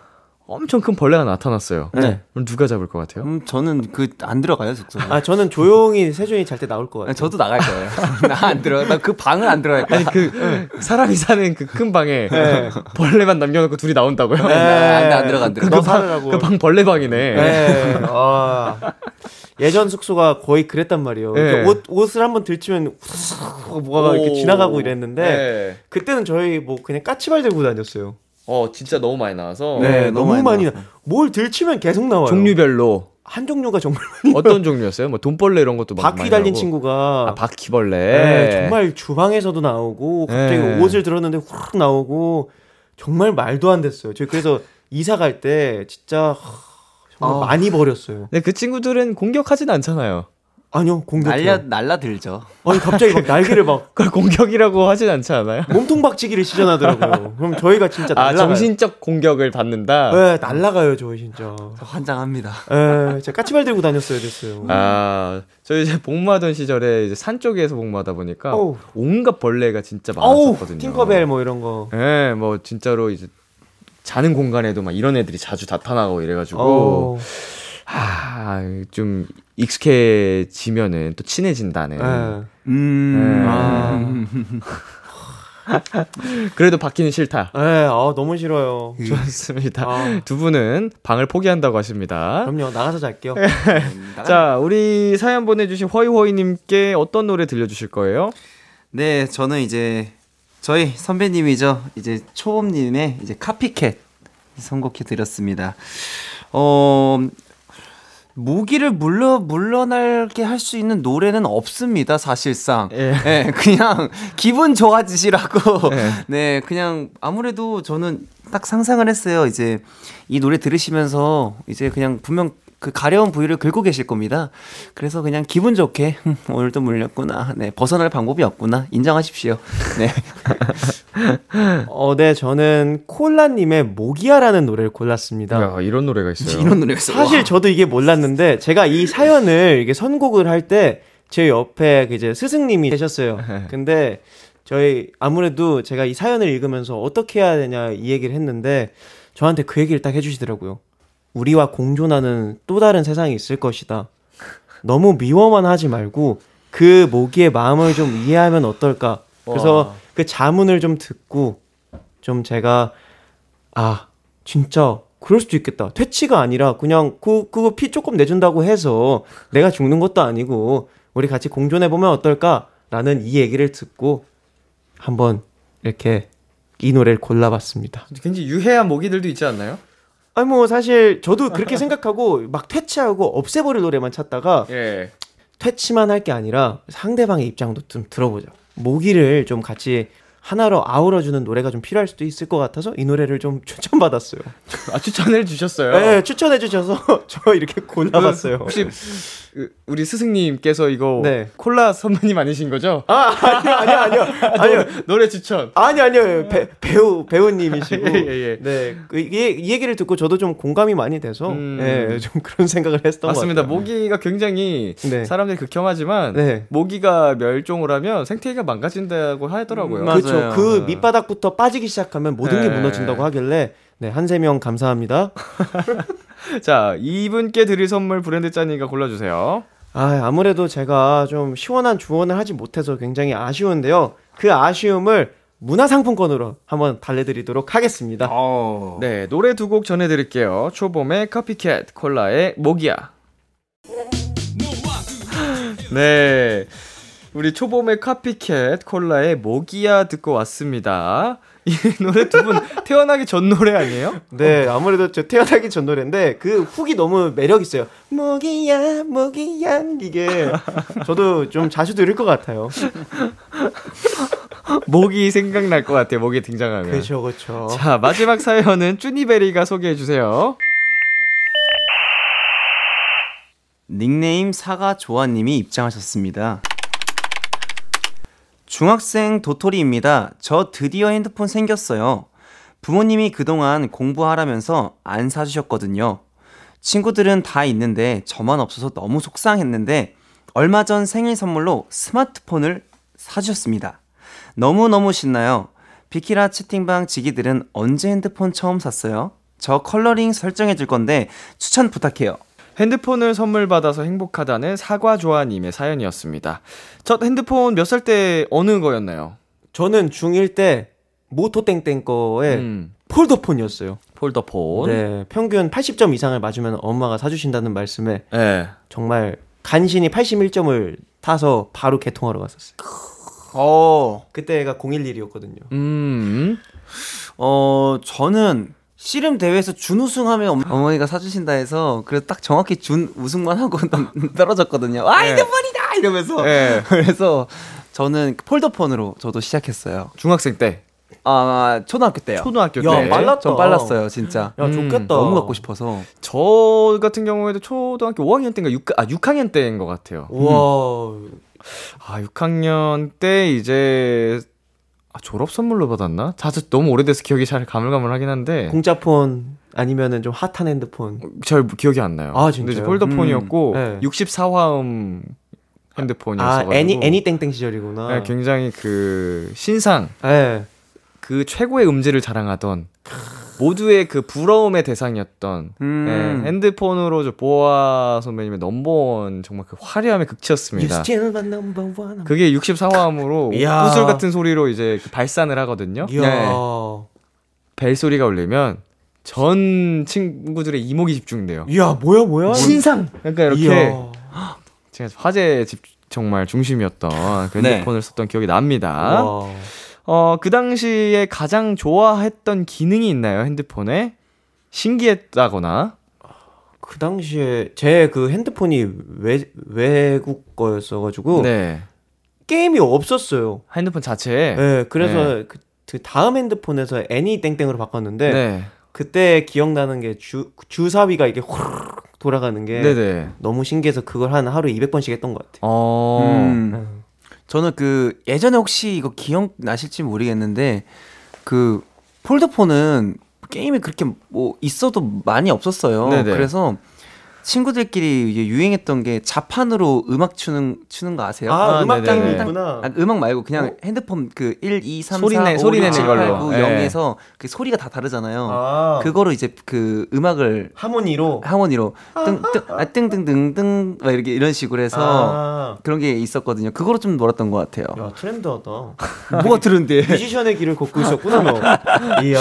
엄청 큰 벌레가 나타났어요. 네. 그럼 누가 잡을 것 같아요? 음, 저는 그 안 들어가요 숙소. 아 저는 조용히 세준이 잘 때 나올 것 같아요. 저도 나갈 거예요. <laughs> 나 안 들어. 나 그 방은 안 들어갈 거야. 아니 그 사람이 사는 그 큰 방에 네. 벌레만 남겨놓고 둘이 나온다고요? 네. 안 돼, 안 들어가, 안 들어가. 너 살으라고. 그방 벌레 방이네. 네. 아. 예전 숙소가 거의 그랬단 말이에요. 네. 옷 옷을 한번 들치면 후루룩 뭐가 이렇게 오. 지나가고 이랬는데 네. 그때는 저희 뭐 그냥 까치발 들고 다녔어요. 어 진짜 너무 많이 나와서 네, 너무 너무 많이 많이 나. 뭘 들치면 계속 나와요. 종류별로 한 종류가 정말 어떤 종류였어요? 뭐 돈벌레 이런 것도 막 바퀴 달린 나오고. 친구가 아 바퀴벌레. 네, 정말 주방에서도 나오고 갑자기 네. 옷을 들었는데 후룩 나오고 정말 말도 안 됐어요. 저희 그래서 이사 갈 때 진짜 아. 많이 버렸어요. 근데 그 친구들은 공격하진 않잖아요. 아니요 공격해요. 날려 날라들죠. 아니 갑자기 막 날개를 막 <laughs> 그걸 공격이라고 하진 않지 않아요? 몸통 박치기를 시전하더라고요. <laughs> 그럼 저희가 진짜 아 날라가요. 정신적 공격을 받는다. 네, 날라가요 저희 진짜. 저 환장합니다. 에, 진짜 까치발 들고 다녔어야 됐어요. 아, 저희 이제 복무하던 시절에 이제 산 쪽에서 복무하다 보니까 어우. 온갖 벌레가 진짜 많았었거든요. 팅커벨 뭐 이런 거. 예, 뭐 진짜로 이제 자는 공간에도 막 이런 애들이 자주 나타나고 이래가지고 어우, 아, 좀 익숙해지면은 또 친해진다는. 예. 음. 아. <laughs> 그래도 바뀌는 싫다. 예, 아, 너무 싫어요. 좋습니다. 아. 두 분은 방을 포기한다고 하십니다. 그럼요, 나가서 잘게요. <laughs> 자, 우리 사연 보내주신 허이허이님께 어떤 노래 들려주실 거예요? 네, 저는 이제 저희 선배님이죠. 이제 초범님의 이제 카피캣 선곡해 드렸습니다. 어 모기를 물러 물러날게 할 수 있는 노래는 없습니다. 사실상. 예. 네, 그냥 기분 좋아지시라고. 예. 네, 그냥 아무래도 저는 딱 상상을 했어요. 이제 이 노래 들으시면서 이제 그냥 분명 그 가려운 부위를 긁고 계실 겁니다. 그래서 그냥 기분 좋게 흠, 오늘도 물렸구나. 네, 벗어날 방법이 없구나. 인정하십시오. 네. <laughs> 어, 네, 저는 콜라님의 모기야라는 노래를 골랐습니다. 야, 이런 노래가 있어요. 이런 노래가 있어요. 사실 저도 이게 몰랐는데 제가 이 사연을 이게 선곡을 할 때 제 옆에 그 이제 스승님이 계셨어요. 근데 저희 아무래도 제가 이 사연을 읽으면서 어떻게 해야 되냐 이 얘기를 했는데 저한테 그 얘기를 딱 해주시더라고요. 우리와 공존하는 또 다른 세상이 있을 것이다. 너무 미워만 하지 말고 그 모기의 마음을 좀 이해하면 어떨까. 그래서 와. 그 자문을 좀 듣고 좀 제가 아 진짜 그럴 수도 있겠다. 퇴치가 아니라 그냥 그 그거 피 조금 내준다고 해서 내가 죽는 것도 아니고 우리 같이 공존해 보면 어떨까라는 이 얘기를 듣고 한번 이렇게 이 노래를 골라봤습니다. 굉장히 유해한 모기들도 있지 않나요? 아니 뭐 사실 저도 그렇게 생각하고 막 퇴치하고 없애버릴 노래만 찾다가 예. 퇴치만 할 게 아니라 상대방의 입장도 좀 들어보자. 모기를 좀 같이 하나로 아우러주는 노래가 좀 필요할 수도 있을 것 같아서 이 노래를 좀 추천받았어요. 아 추천해 주셨어요. 네, 추천해 주셔서 <laughs> 저 이렇게 골라봤어요. 혹시 그, 우리 스승님께서 이거 네. 콜라 선배님 아니신 거죠? 아, 아니요, 아니요, 아니요. 아니요. 노래 추천. 아니 아니요 배, 배우 배우님이시고 <laughs> 예, 예, 예. 네 그, 이, 이 얘기를 듣고 저도 좀 공감이 많이 돼서 음. 예, 좀 그런 생각을 했던 맞습니다. 것 같아요. 모기가 굉장히 네. 사람들이 극혐하지만 네. 모기가 멸종을 하면 생태계가 망가진다고 하더라고요. 음, 맞- 그렇죠. 맞아요. 그 밑바닥부터 빠지기 시작하면 모든 게 네. 무너진다고 하길래 네 한세명 감사합니다. <laughs> <laughs> 자, 이분께 드릴 선물 브랜드 짠이가 골라주세요. 아 아무래도 제가 좀 시원한 주원을 하지 못해서 굉장히 아쉬운데요. 그 아쉬움을 문화상품권으로 한번 달래드리도록 하겠습니다. 어. 네, 노래 두 곡 전해드릴게요. 초봄의 커피캣, 콜라의 모기야. <laughs> 네, 우리 초봄의 커피캣, 콜라의 모기야 듣고 왔습니다. 이 노래 두 분 태어나기 전 노래 아니에요? 네, 아무래도 저 태어나기 전 노래인데 그 훅이 너무 매력 있어요. 모기야, 모기야 이게 저도 좀 자주 들을 것 같아요. 모기 생각날 것 같아요. 모기 등장하면. 그렇죠, 그렇죠. 자, 마지막 사연은 쭈니베리가 소개해 주세요. 닉네임 사과 조아님이 입장하셨습니다. 중학생 도토리입니다. 저 드디어 핸드폰 생겼어요. 부모님이 그동안 공부하라면서 안 사주셨거든요. 친구들은 다 있는데 저만 없어서 너무 속상했는데 얼마 전 생일 선물로 스마트폰을 사주셨습니다. 너무너무 신나요. 비키라 채팅방 지기들은 언제 핸드폰 처음 샀어요? 저 컬러링 설정해 줄 건데 추천 부탁해요. 핸드폰을 선물 받아서 행복하다는 사과 조아님의 사연이었습니다. 첫 핸드폰 몇 살 때 어느 거였나요? 저는 중1 때 모토땡땡 거에 음, 폴더폰이었어요. 폴더폰. 네, 평균 80점 이상을 맞으면 엄마가 사주신다는 말씀에 네. 정말 간신히 81점을 타서 바로 개통하러 갔었어요. 어, 그때가 011이었거든요. 음. 어, 저는 씨름 대회에서 준우승하면 엄- 어머니가 사주신다 해서 그래서 딱 정확히 준 우승만 하고 <laughs> 떨어졌거든요. 아, 핸드폰이다! 이러면서. 네. <laughs> 그래서 저는 폴더폰으로 저도 시작했어요. 중학생 때. 아, 초등학교 때요. 초등학교 야, 때. 빨랐다. 전 빨랐어요, 진짜. 야, 음, 좋겠다. 너무 갖고 싶어서. 저 같은 경우에도 초등학교 5학년 때인가 6, 아, 6학년 때인 것 같아요. 우와. 아, 6학년 때 이제 아, 졸업 선물로 받았나? 사실 너무 오래돼서 기억이 잘 가물가물하긴 한데 공짜폰 아니면은 좀 핫한 핸드폰. 잘 기억이 안 나요. 아, 근데 진짜요? 이제 폴더폰이었고 음, 네. 64화음 핸드폰이었어가지고 아, 애니 애니 땡땡 시절이구나. 네, 굉장히 그 신상 네. 그 최고의 음질을 자랑하던 모두의 그 부러움의 대상이었던 음. 네, 핸드폰으로 저 보아 선배님의 넘버원 정말 그 화려함의 극치였습니다. 그게 64화음으로 이야. 구슬 같은 소리로 이제 그 발산을 하거든요. 네. 벨 소리가 울리면 전 친구들의 이목이 집중돼요. 이야, 뭐야, 뭐야? 신상. 그러니까 이렇게 이야. 제가 화제 집 정말 중심이었던 그 네. 핸드폰을 썼던 기억이 납니다. 와. 어, 그 당시에 가장 좋아했던 기능이 있나요, 핸드폰에? 신기했다거나? 그 당시에 제 그 핸드폰이 외, 외국 거였어가지고 네. 게임이 없었어요. 핸드폰 자체에? 네, 그래서 그, 그 다음 핸드폰에서 애니 땡땡으로 바꿨는데 네. 그때 기억나는 게 주 주사위가 이게 호르륵 돌아가는 게 네네. 너무 신기해서 그걸 한 하루에 200번씩 했던 것 같아요. 어, 음. 저는 그 예전에 혹시 이거 기억나실지 모르겠는데 그 폴더폰은 게임이 그렇게 뭐 있어도 많이 없었어요. 네네. 그래서 친구들끼리 이게 유행했던 게 자판으로 음악 추는 추는 거 아세요? 아, 아, 음악. 게임이구나. 아, 음악 말고 그냥 핸드폰 그 1, 2, 3, 소리 4, 내- 5, 소리 6, 내는 7, 걸로. 8, 9, 예. 0에서 그 소리가 다 다르잖아요. 아, 그거로 이제 그 음악을 하모니로 하모니로 뜬뜬 아, 뜬뜬등등 막 이렇게 이런 식으로 해서 아, 그런 게 있었거든요. 그거로 좀 놀았던 것 같아요. 야 트렌드하다. <laughs> 뭐가 들은데? 뮤지션의 길을 걷고 있었구나 너. <laughs> 이야.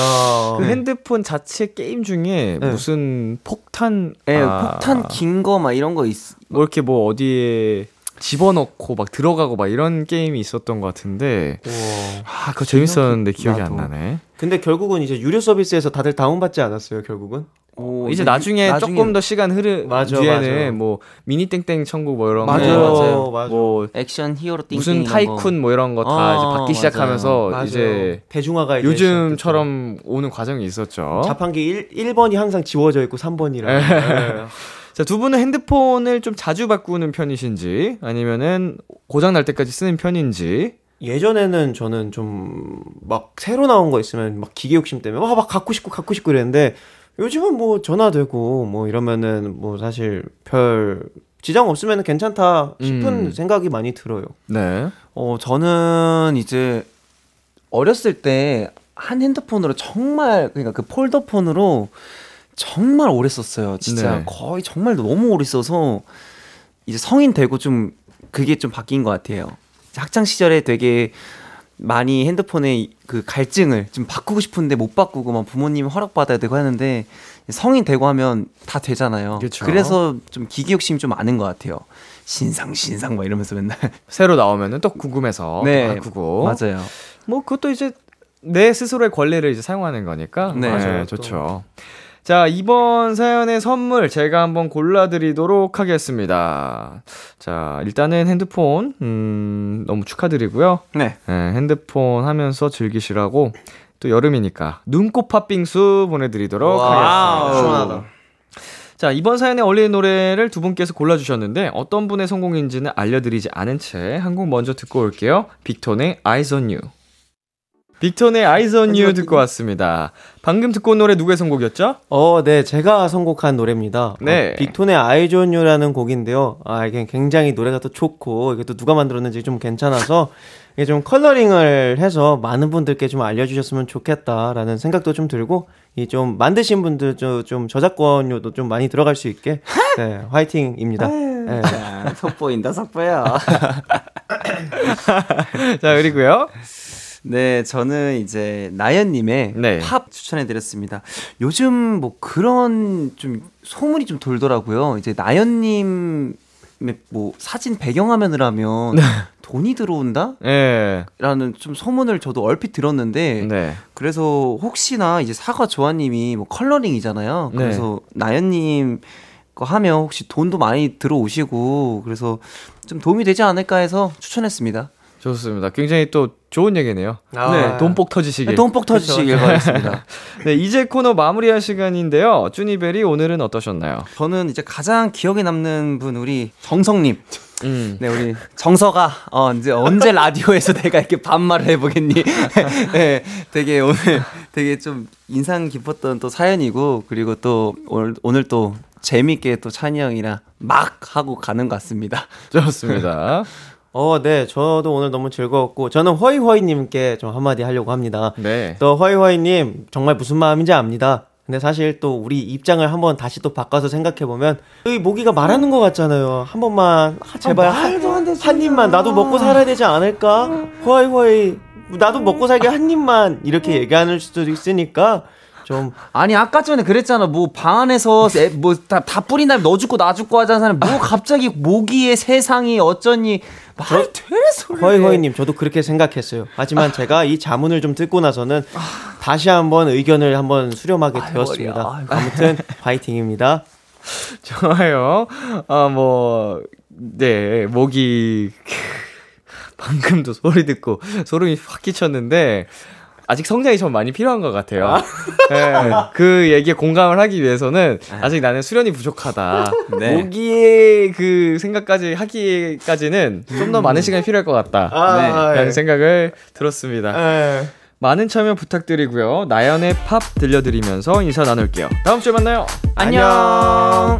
그 핸드폰 자체 게임 중에 네. 무슨 폭탄, 예, 아, 폭탄 긴 거 막 이런 거 있. 뭐 이렇게 뭐 어디에 집어넣고 막 들어가고 막 이런 게임이 있었던 것 같은데 아 그거 재밌었는데 기억이 안 나도. 나네. 근데 결국은 이제 유료 서비스에서 다들 다운받지 않았어요, 결국은? 오, 이제 근데 나중에, 유- 조금 더 시간 흐르 맞아, 뒤에는 맞아. 뭐 미니 땡땡 천국 뭐 이런 맞아요, 거 맞아요. 맞아. 뭐 액션 히어로 띵띵 무슨 이런 거. tycoon 뭐 이런 거다 어, 이제 받기 맞아요. 시작하면서 맞아요. 이제 대중화가 이제 요즘처럼 오는 과정이 있었죠. 자판기 1, 1번이 항상 지워져 있고 3번이라. <laughs> 자, 두 분은 핸드폰을 좀 자주 바꾸는 편이신지 아니면은 고장 날 때까지 쓰는 편인지. 예전에는 저는 좀 막 새로 나온 거 있으면 막 기계 욕심 때문에 와 막 갖고 싶고 갖고 싶고 그랬는데 요즘은 뭐 전화되고 뭐 이러면은 뭐 사실 별 지장 없으면 괜찮다 싶은 음. 생각이 많이 들어요. 네. 어, 저는 이제 어렸을 때 한 핸드폰으로 정말 그러니까 그 폴더폰으로 정말 오래 썼어요. 진짜 네. 거의 정말 너무 오래 써서 이제 성인 되고 좀 그게 좀 바뀐 것 같아요. 학창 시절에 되게 많이 핸드폰의 그 갈증을 좀 바꾸고 싶은데 못 바꾸고 막 부모님 허락 받아야 되고 하는데 성인 되고 하면 다 되잖아요. 그쵸. 래서 좀 기기 욕심이 좀 많은 것 같아요. 신상 신상 막 이러면서 맨날 새로 나오면은 또 궁금해서 네, 또 바꾸고. 맞아요. 뭐 그것도 이제 내 스스로의 권리를 이제 사용하는 거니까. 네. 맞아요, 좋죠. 자, 이번 사연의 선물 제가 한번 골라드리도록 하겠습니다. 자, 일단은 핸드폰, 음, 너무 축하드리고요. 네. 네, 핸드폰 하면서 즐기시라고 또 여름이니까 눈꽃 팥빙수 보내드리도록 와우. 하겠습니다. 시원하다. 자, 이번 사연에 어울리는 노래를 두 분께서 골라주셨는데 어떤 분의 성공인지는 알려드리지 않은 채 한 곡 먼저 듣고 올게요. 빅톤의 Eyes on You. 빅톤의 Eyes on You 듣고 왔습니다. 방금 듣고 온 노래 누구의 선곡이었죠? 어, 네, 제가 선곡한 노래입니다. 네. 어, 빅톤의 아이존유라는 곡인데요. 아, 이게 굉장히 노래가 또 좋고, 이게 또 누가 만들었는지 좀 괜찮아서, 이게 좀 컬러링을 해서 많은 분들께 좀 알려주셨으면 좋겠다라는 생각도 좀 들고, 이 좀 만드신 분들 좀, 좀 저작권료도 좀 많이 들어갈 수 있게, <laughs> 네, 화이팅입니다. 네. 속 보인다, 속 보여. 자, 그리고요. 네, 저는 이제 나연님의 네. 팝 추천해드렸습니다. 요즘 뭐 그런 좀 소문이 좀 돌더라고요. 이제 나연님의 뭐 사진 배경화면을 하면 돈이 들어온다? 예. 라는 좀 소문을 저도 얼핏 들었는데 네. 그래서 혹시나 이제 사과 조아님이 뭐 컬러링이잖아요. 네. 그래서 나연님 거 하면 혹시 돈도 많이 들어오시고 그래서 좀 도움이 되지 않을까 해서 추천했습니다. 좋습니다. 굉장히 또 좋은 얘기네요. 아. 네. 돈복 터지시길. 돈복 터지시길 바라겠습니다. <laughs> 네, 이제 코너 마무리할 시간인데요. 쭈니벨이 오늘은 어떠셨나요? 저는 이제 가장 기억에 남는 분 우리 정성님. 음. 네, 우리 정서가 어 이제 언제 라디오에서 <laughs> 내가 이렇게 반말을 해보겠니? <laughs> 네, 되게 오늘 되게 좀 인상 깊었던 또 사연이고 그리고 또 오늘 오늘 또 재밌게 또 찬이 형이랑 막 하고 가는 것 같습니다. 좋습니다. 어, 네, 저도 오늘 너무 즐거웠고, 저는 허이허이님께 좀 한마디 하려고 합니다. 네. 또 허이허이님 정말 무슨 마음인지 압니다. 근데 사실 또 우리 입장을 한번 다시 또 바꿔서 생각해 보면 이 모기가 말하는 것 같잖아요. 한 번만 아, 제발 한, 한 입만 나도 먹고 살아야 되지 않을까? 허이허이 나도 먹고 살게 한 입만 이렇게 얘기하는 수도 있으니까 좀 아니 아까 전에 그랬잖아 뭐 방 안에서 뭐다 다 뿌린 다음에 너 죽고 나 죽고 하자는 사람 뭐 갑자기 모기의 세상이 어쩌니 말 되는 소리 허이허이님 저도 그렇게 생각했어요. 하지만 제가 이 자문을 좀 듣고 나서는 다시 한번 의견을 한번 수렴하게 아이, 되었습니다. 아이고. 아무튼 파이팅입니다. <laughs> 좋아요. 아, 뭐, 네, 목이, 방금도 소리 듣고 소름이 확 끼쳤는데, 아직 성장이 좀 많이 필요한 것 같아요. 네, 그 얘기에 공감을 하기 위해서는 아직 나는 수련이 부족하다. 네. 모기의 그 생각까지 하기까지는 좀 더 많은 시간이 필요할 것 같다. 아, 네, 라는 예. 생각을 들었습니다. 에. 많은 참여 부탁드리고요. 나연의 팝 들려드리면서 인사 나눌게요. 다음 주에 만나요. 안녕.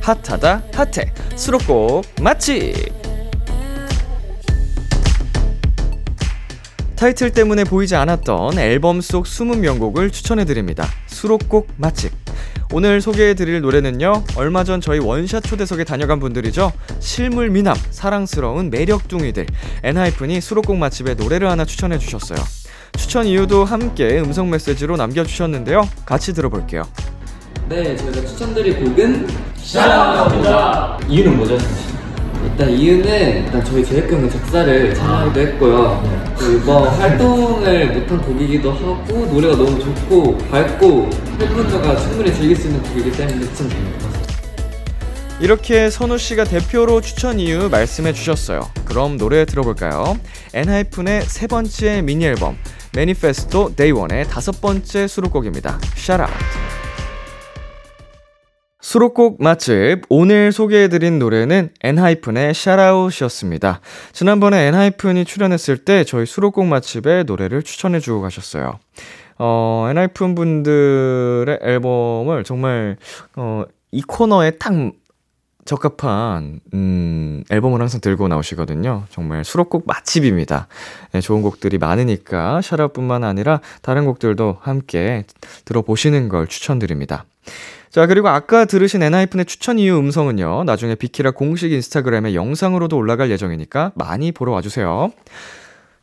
핫하다 핫해. 수록곡 맛집 타이틀 때문에 보이지 않았던 앨범 속 숨은 명곡을 추천해드립니다. 수록곡 맛집 오늘 소개해드릴 노래는요 얼마 전 저희 원샷 초대석에 다녀간 분들이죠? 실물 미남 사랑스러운 매력둥이들. 엔하이픈이 수록곡 맛집에 노래를 하나 추천해주셨어요. 추천 이유도 함께 음성 메시지로 남겨주셨는데요. 같이 들어볼게요 네, 저희가 추천드릴 곡은 샤라입니다. 이유는 뭐죠? 일단 이유는 일단 저희 제이크 형이 작사를 참여하기도 했고요. 또 이번 활동을 못한 곡이기도 하고 노래가 너무 좋고 밝고 팬분들과 충분히 즐길 수 있는 곡이기 때문에 추천드립니다. 이렇게 선우 씨가 대표로 추천 이유 말씀해 주셨어요. 그럼 노래 들어볼까요? 엔하이픈의 세 번째 미니 앨범 Manifesto Day One의 다섯 번째 수록곡입니다. Shout out. 수록곡 맛집 오늘 소개해드린 노래는 엔하이픈의 Shout Out이었습니다. 지난번에 엔하이픈이 출연했을 때 저희 수록곡 맛집에 노래를 추천해주고 가셨어요. 어, 엔하이픈 분들의 앨범을 정말 어, 이 코너에 딱 적합한 음, 앨범을 항상 들고 나오시거든요. 정말 수록곡 맛집입니다. 네, 좋은 곡들이 많으니까 Shout Out뿐만 아니라 다른 곡들도 함께 들어보시는 걸 추천드립니다. 자, 그리고 아까 들으신 엔하이픈의 추천 이유 음성은요, 나중에 비키라 공식 인스타그램에 영상으로도 올라갈 예정이니까 많이 보러 와주세요.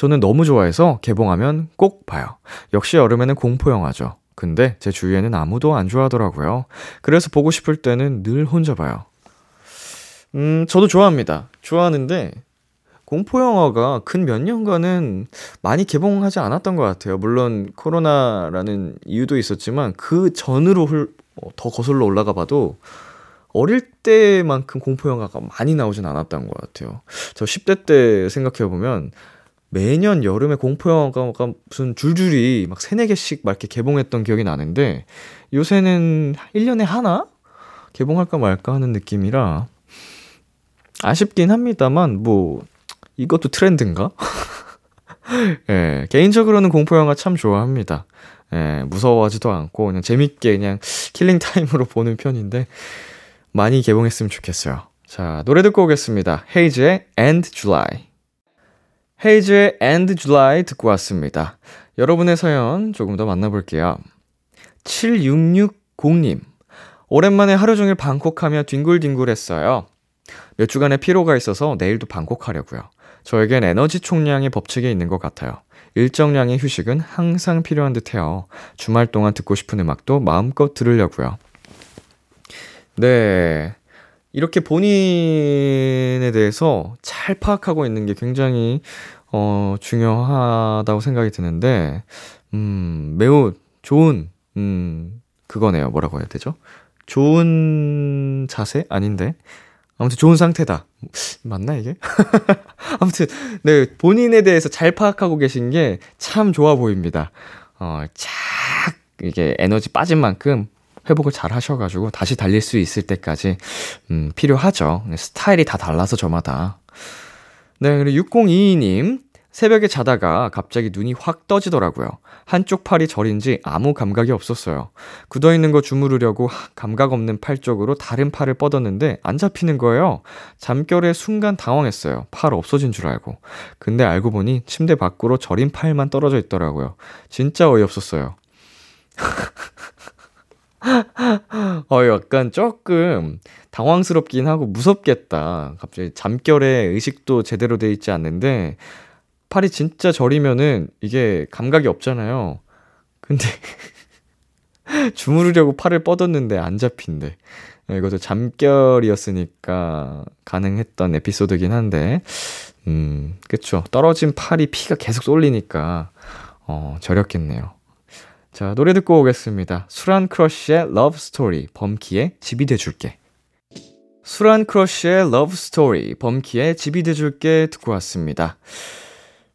저는 너무 좋아해서 개봉하면 꼭 봐요. 역시 여름에는 공포 영화죠. 근데 제 주위에는 아무도 안 좋아하더라고요. 그래서 보고 싶을 때는 늘 혼자 봐요. 음, 저도 좋아합니다. 좋아하는데, 공포 영화가 근 몇 년간은 많이 개봉하지 않았던 것 같아요. 물론 코로나라는 이유도 있었지만, 그 전으로 훌, 어, 더 거슬러 올라가 봐도, 어릴 때만큼 공포 영화가 많이 나오진 않았던 것 같아요. 저 10대 때 생각해 보면 매년 여름에 공포영화가 무슨 줄줄이 막 세네 개씩 막 이렇게 개봉했던 기억이 나는데 요새는 1년에 하나? 개봉할까 말까 하는 느낌이라 아쉽긴 합니다만 뭐 이것도 트렌드인가? <laughs> 예, 개인적으로는 공포영화 참 좋아합니다. 예, 무서워하지도 않고 그냥 재밌게 그냥 killing time으로 보는 편인데 많이 개봉했으면 좋겠어요. 자, 노래 듣고 오겠습니다. 헤이즈의 And July. 헤이즈의 And July 듣고 왔습니다. 여러분의 사연 조금 더 만나볼게요. 7660님. 오랜만에 하루 종일 방콕하며 뒹굴뒹굴했어요. 몇 주간의 피로가 있어서 내일도 방콕하려고요. 저에겐 에너지 총량의 법칙이 있는 것 같아요. 일정량의 휴식은 항상 필요한 듯해요. 주말 동안 듣고 싶은 음악도 마음껏 들으려고요. 네. 이렇게 본인에 대해서 잘 파악하고 있는 게 굉장히, 어, 중요하다고 생각이 드는데, 음, 매우 좋은, 음, 그거네요. 뭐라고 해야 되죠? 좋은 자세? 아닌데. 아무튼 좋은 상태다. 맞나, 이게? <laughs> 아무튼, 네, 본인에 대해서 잘 파악하고 계신 게 참 좋아 보입니다. 어, 착, 이게 에너지 빠진 만큼 회복을 잘 하셔가지고 다시 달릴 수 있을 때까지 음, 필요하죠. 스타일이 다 달라서 저마다. 네, 그리고 6022님. 새벽에 자다가 갑자기 눈이 확 떠지더라고요. 한쪽 팔이 저린지 아무 감각이 없었어요. 굳어있는 거 주무르려고 감각 없는 팔 쪽으로 다른 팔을 뻗었는데 안 잡히는 거예요. 잠결에 순간 당황했어요. 팔 없어진 줄 알고. 근데 알고 보니 침대 밖으로 저린 팔만 떨어져 있더라고요. 진짜 어이없었어요. <laughs> 어, 약간 조금 당황스럽긴 하고 무섭겠다. 갑자기 잠결에 의식도 제대로 돼 있지 않는데, 팔이 진짜 저리면은 이게 감각이 없잖아요. 근데 <laughs> 주무르려고 팔을 뻗었는데 안 잡힌대. 네, 이것도 잠결이었으니까 가능했던 에피소드긴 한데, 음, 그쵸. 떨어진 팔이 피가 계속 쏠리니까, 어, 저렸겠네요. 자, 노래 듣고 오겠습니다. 수란 크러쉬의 Love Story, 범키의 집이 돼줄게. 수란 크러쉬의 Love Story, 범키의 집이 돼줄게 듣고 왔습니다.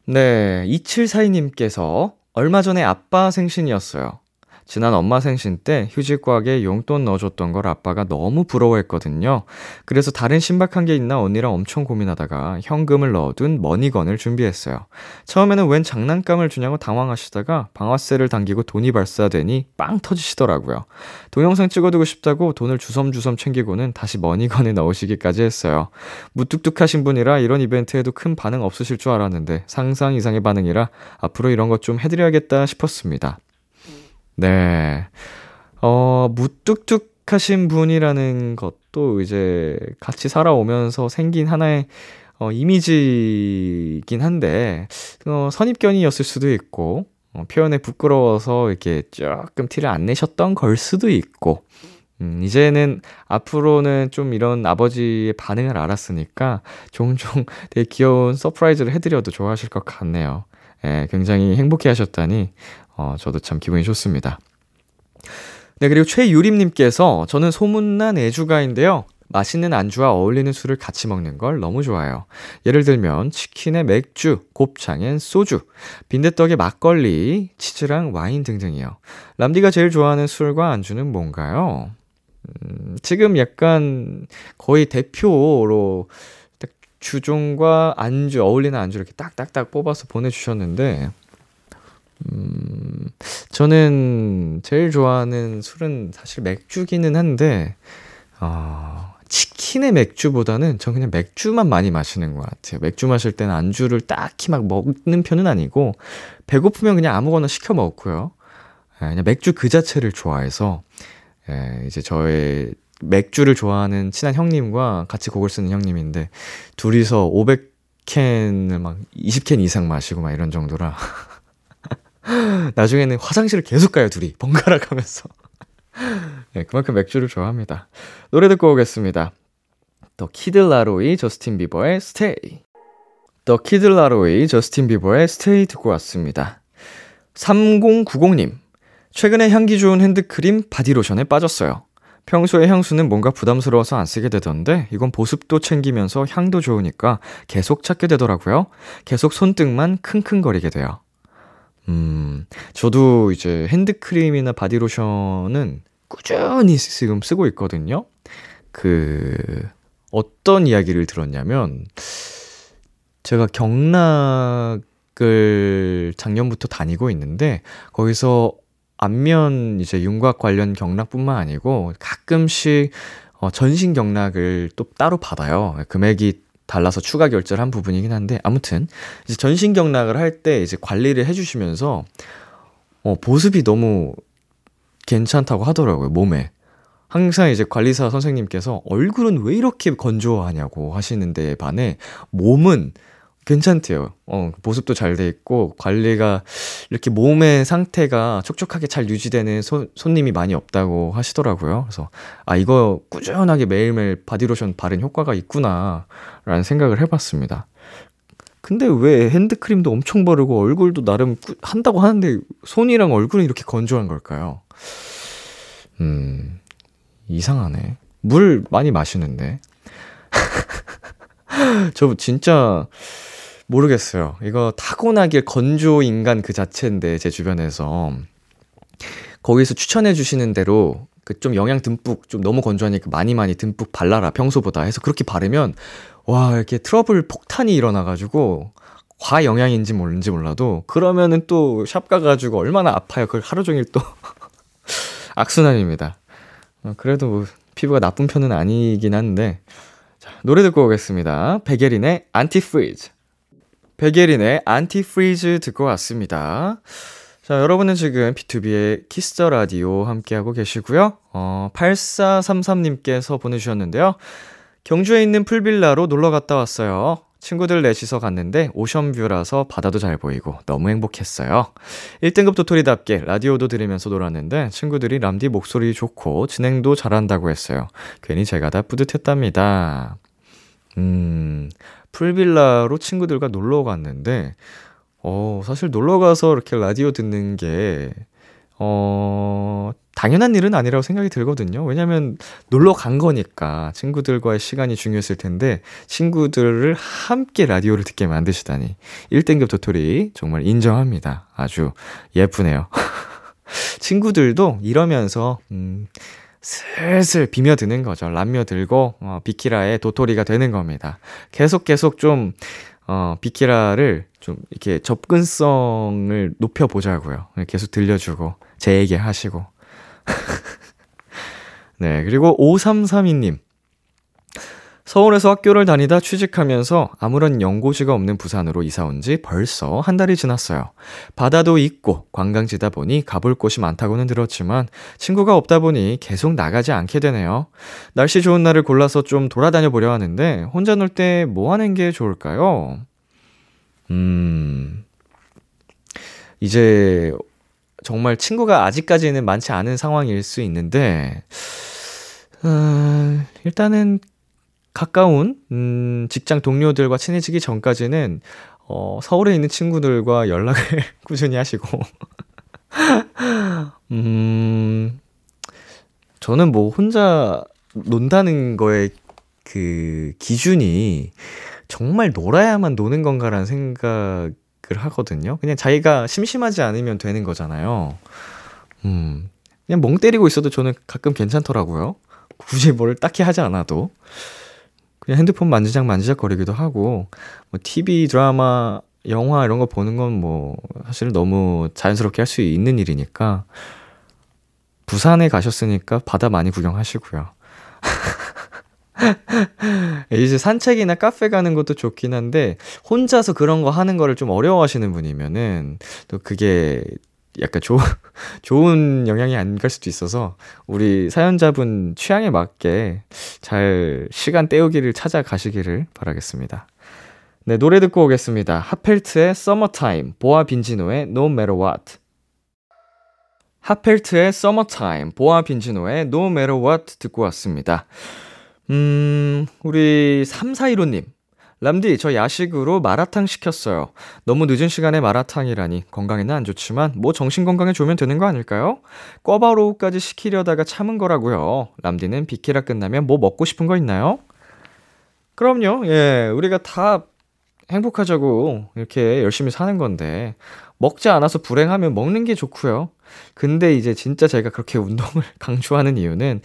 네, 2742님께서 얼마 전에 아빠 생신이었어요. 지난 엄마 생신 때 휴지곽에 용돈 넣어줬던 걸 아빠가 너무 부러워했거든요. 그래서 다른 신박한 게 있나 언니랑 엄청 고민하다가 현금을 넣어둔 money gun을 준비했어요. 처음에는 웬 장난감을 주냐고 당황하시다가 방아쇠를 당기고 돈이 발사되니 빵 터지시더라고요. 동영상 찍어두고 싶다고 돈을 주섬주섬 챙기고는 다시 머니건에 넣으시기까지 했어요. 무뚝뚝하신 분이라 이런 이벤트에도 큰 반응 없으실 줄 알았는데 상상 이상의 반응이라 앞으로 이런 것 좀 해드려야겠다 싶었습니다. 네. 어, 무뚝뚝하신 분이라는 것도 이제 같이 살아오면서 생긴 하나의 어, 이미지이긴 한데, 어, 선입견이었을 수도 있고, 어, 표현에 부끄러워서 이렇게 조금 티를 안 내셨던 걸 수도 있고, 음, 이제는 앞으로는 좀 이런 아버지의 반응을 알았으니까 종종 <laughs> 되게 귀여운 surprise를 해드려도 좋아하실 것 같네요. 예, 굉장히 행복해 하셨다니, 어, 저도 참 기분이 좋습니다. 네, 그리고 최유림님께서 저는 소문난 애주가인데요. 맛있는 안주와 어울리는 술을 같이 먹는 걸 너무 좋아해요. 예를 들면 치킨에 맥주, 곱창엔 소주, 빈대떡에 막걸리, 치즈랑 와인 등등이요. 람디가 제일 좋아하는 술과 안주는 뭔가요? 음, 지금 약간 거의 대표로 딱 주종과 안주, 어울리는 안주 이렇게 딱딱딱 뽑아서 보내주셨는데, 음, 저는 제일 좋아하는 술은 사실 맥주기는 한데, 어, 치킨의 맥주보다는 전 그냥 맥주만 많이 마시는 것 같아요. 맥주 마실 때는 안주를 딱히 막 먹는 편은 아니고, 배고프면 그냥 아무거나 시켜 먹고요. 예, 그냥 맥주 그 자체를 좋아해서, 예, 이제 저의 맥주를 좋아하는 친한 형님과 같이 곡을 쓰는 형님인데, 둘이서 500캔을 막 20캔 이상 마시고 막 이런 정도라. <laughs> 나중에는 화장실을 계속 가요, 둘이. 번갈아 가면서. <laughs> 네, 그만큼 맥주를 좋아합니다. 노래 듣고 오겠습니다. The Kid LAROI 저스틴 비버의 Stay. The Kid LAROI 저스틴 비버의 Stay 듣고 왔습니다. 3090님. 최근에 향기 좋은 핸드크림 바디로션에 빠졌어요. 평소에 향수는 뭔가 부담스러워서 안 쓰게 되던데 이건 보습도 챙기면서 향도 좋으니까 계속 찾게 되더라고요. 계속 손등만 킁킁거리게 돼요. 음, 저도 이제 핸드크림이나 바디로션은 꾸준히 지금 쓰고 있거든요. 그, 어떤 이야기를 들었냐면, 제가 경락을 작년부터 다니고 있는데, 거기서 안면 이제 윤곽 관련 경락뿐만 아니고 가끔씩 어, 전신 경락을 또 따로 받아요. 금액이 달라서 추가 결제를 한 부분이긴 한데 아무튼 이제 전신 경락을 할 때 이제 관리를 해주시면서 어 보습이 너무 괜찮다고 하더라고요 몸에 항상 이제 관리사 선생님께서 얼굴은 왜 이렇게 건조하냐고 하시는데 반해 몸은 괜찮대요. 어, 보습도 잘 돼 있고, 관리가 이렇게 몸의 상태가 촉촉하게 잘 유지되는 소, 손님이 많이 없다고 하시더라고요. 그래서, 아, 이거 꾸준하게 매일매일 바디로션 바른 효과가 있구나, 라는 생각을 해봤습니다. 근데 왜 핸드크림도 엄청 바르고 얼굴도 나름 한다고 하는데 손이랑 얼굴은 이렇게 건조한 걸까요? 음, 이상하네. 물 많이 마시는데. <laughs> 저 진짜 모르겠어요. 이거 타고나길 건조 인간 그 자체인데 제 주변에서 거기서 추천해 주시는 대로 그 좀 영양 듬뿍 좀 너무 건조하니까 많이 많이 듬뿍 발라라 평소보다 해서 그렇게 바르면 와 이렇게 트러블 폭탄이 일어나가지고 과영양인지 뭔지 몰라도 그러면은 또 샵 가가지고 얼마나 아파요. 그걸 하루 종일 또 <laughs> 악순환입니다. 어, 그래도 뭐 피부가 나쁜 편은 아니긴 한데 자, 노래 듣고 오겠습니다. 백예린의 Antifreeze 백예린의 Antifreeze 듣고 왔습니다. 자, 여러분은 지금 B2B의 키스터 라디오 함께하고 계시고요. 어, 8433님께서 보내주셨는데요. 경주에 있는 풀빌라로 놀러 갔다 왔어요. 친구들 넷이서 갔는데 오션뷰라서 바다도 잘 보이고 너무 행복했어요. 1등급 도토리답게 라디오도 들으면서 놀았는데 친구들이 람디 목소리 좋고 진행도 잘한다고 했어요. 괜히 제가 다 뿌듯했답니다. 음, 풀빌라로 친구들과 놀러 갔는데, 어, 사실 놀러 가서 이렇게 라디오 듣는 게, 어, 당연한 일은 아니라고 생각이 들거든요. 왜냐면 놀러 간 거니까 친구들과의 시간이 중요했을 텐데 친구들을 함께 라디오를 듣게 만드시다니 1등급 도토리 정말 인정합니다. 아주 예쁘네요. <laughs> 친구들도 이러면서 음 슬슬 비며드는 거죠. 람며들고 어, 비키라의 도토리가 되는 겁니다. 계속 계속 좀 어, 비키라를 좀 이렇게 접근성을 높여보자고요. 계속 들려주고 제 얘기 하시고 <laughs> 네, 그리고 5332님. 서울에서 학교를 다니다 취직하면서 아무런 연고지가 없는 부산으로 이사 온 지 벌써 한 달이 지났어요. 바다도 있고 관광지다 보니 가볼 곳이 많다고는 들었지만 친구가 없다 보니 계속 나가지 않게 되네요. 날씨 좋은 날을 골라서 좀 돌아다녀 보려 하는데 혼자 놀 때 뭐 하는 게 좋을까요? 음, 이제 정말 친구가 아직까지는 많지 않은 상황일 수 있는데, 어, 일단은 가까운, 음, 직장 동료들과 친해지기 전까지는, 어, 서울에 있는 친구들과 연락을 <laughs> 꾸준히 하시고, <laughs> 음, 저는 뭐 혼자 논다는 거에 그 기준이 정말 놀아야만 노는 건가라는 생각 하거든요. 그냥 자기가 심심하지 않으면 되는 거잖아요. 음, 그냥 멍 때리고 있어도 저는 가끔 괜찮더라고요. 굳이 뭘 딱히 하지 않아도. 그냥 핸드폰 만지작 만지작 거리기도 하고, 뭐, TV, 드라마, 영화 이런 거 보는 건 뭐, 사실 너무 자연스럽게 할 수 있는 일이니까, 부산에 가셨으니까 바다 많이 구경하시고요. <laughs> 이제 산책이나 카페 가는 것도 좋긴 한데 혼자서 그런 거 하는 거를 좀 어려워하시는 분이면은 또 그게 약간 좋, <laughs> 좋은 영향이 안 갈 수도 있어서 우리 사연자분 취향에 맞게 잘 시간 때우기를 찾아가시기를 바라겠습니다. 네, 노래 듣고 오겠습니다. 하펠트의 Summertime, 보아 빈지노의 No Matter What. 하펠트의 Summertime, 보아 빈지노의 No Matter What 듣고 왔습니다. 음, 우리 3415님. 람디, 저 야식으로 마라탕 시켰어요. 너무 늦은 시간에 마라탕이라니 건강에는 안 좋지만 뭐 정신 건강에 좋으면 되는 거 아닐까요? 꿔바로우까지 시키려다가 참은 거라고요. 람디는 비키라 끝나면 뭐 먹고 싶은 거 있나요? 그럼요. 예, 우리가 다 행복하자고 이렇게 열심히 사는 건데 먹지 않아서 불행하면 먹는 게 좋고요. 근데 이제 진짜 제가 그렇게 운동을 <laughs> 강조하는 이유는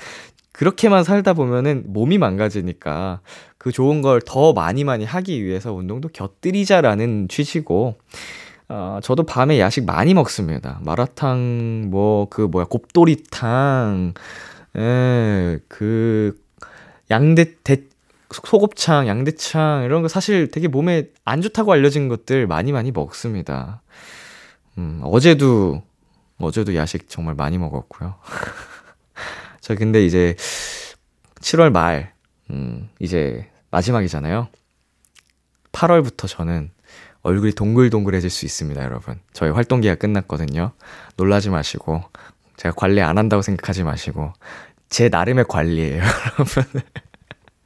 그렇게만 살다 보면은 몸이 망가지니까 그 좋은 걸 더 많이 많이 하기 위해서 운동도 곁들이자라는 취지고, 어, 저도 밤에 야식 많이 먹습니다. 마라탕, 뭐, 그, 뭐야, 곱돌이탕, 예, 그, 양대, 대, 소곱창, 양대창, 이런 거 사실 되게 몸에 안 좋다고 알려진 것들 많이 많이 먹습니다. 음, 어제도, 어제도 야식 정말 많이 먹었고요. <laughs> 저 근데 이제 7월 말, 음, 이제 마지막이잖아요. 8월부터 저는 얼굴이 동글동글해질 수 있습니다, 여러분. 저희 활동기가 끝났거든요. 놀라지 마시고, 제가 관리 안 한다고 생각하지 마시고, 제 나름의 관리예요, <laughs> 여러분.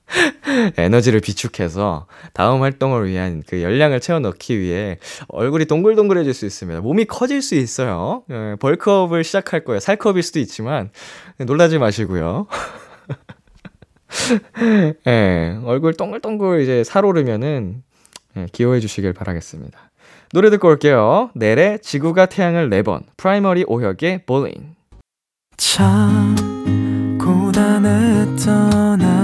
<laughs> 에너지를 비축해서 다음 활동을 위한 그 열량을 채워 넣기 위해 얼굴이 동글동글해질 수 있습니다. 몸이 커질 수 있어요. 예, bulk up을 시작할 거예요. 살크업일 수도 있지만 놀라지 마시고요. <laughs> 예, 얼굴 동글동글 이제 살오르면은 예, 귀여워해 주시길 바라겠습니다. 노래 듣고 올게요. 넬의 지구가 태양을 4번, 프라이머리 오혁의 Bawling. 참 고단했던 하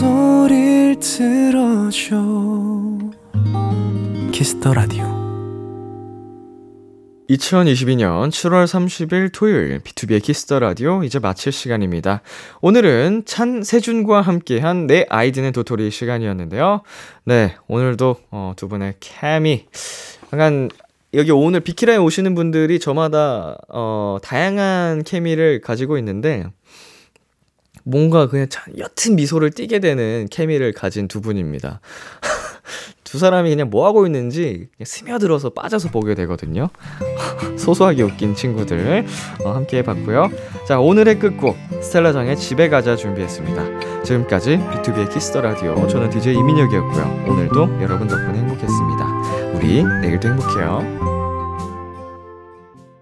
목소리를 들어 들어줘 Kiss the Radio 2022년 7월 30일 토요일 B2B의 키스터 라디오 이제 마칠 시간입니다. 오늘은 찬세준과 함께한 내 아이디는 도토리 시간이었는데요. 네, 오늘도 어, 두 분의 케미 약간 여기 오늘 비키라에 오시는 분들이 저마다 어, 다양한 케미를 가지고 있는데 뭔가 그냥 참 옅은 미소를 띠게 되는 케미를 가진 두 분입니다. <laughs> 두 사람이 그냥 뭐 하고 있는지 스며들어서 빠져서 보게 되거든요. <laughs> 소소하게 웃긴 친구들 어, 함께 해봤고요. 자 오늘의 끝곡 스텔라장의 집에 가자 준비했습니다. 지금까지 B2B의 키스터 라디오 저는 DJ 이민혁이었고요. 오늘도 여러분 덕분에 행복했습니다. 우리 내일도 행복해요.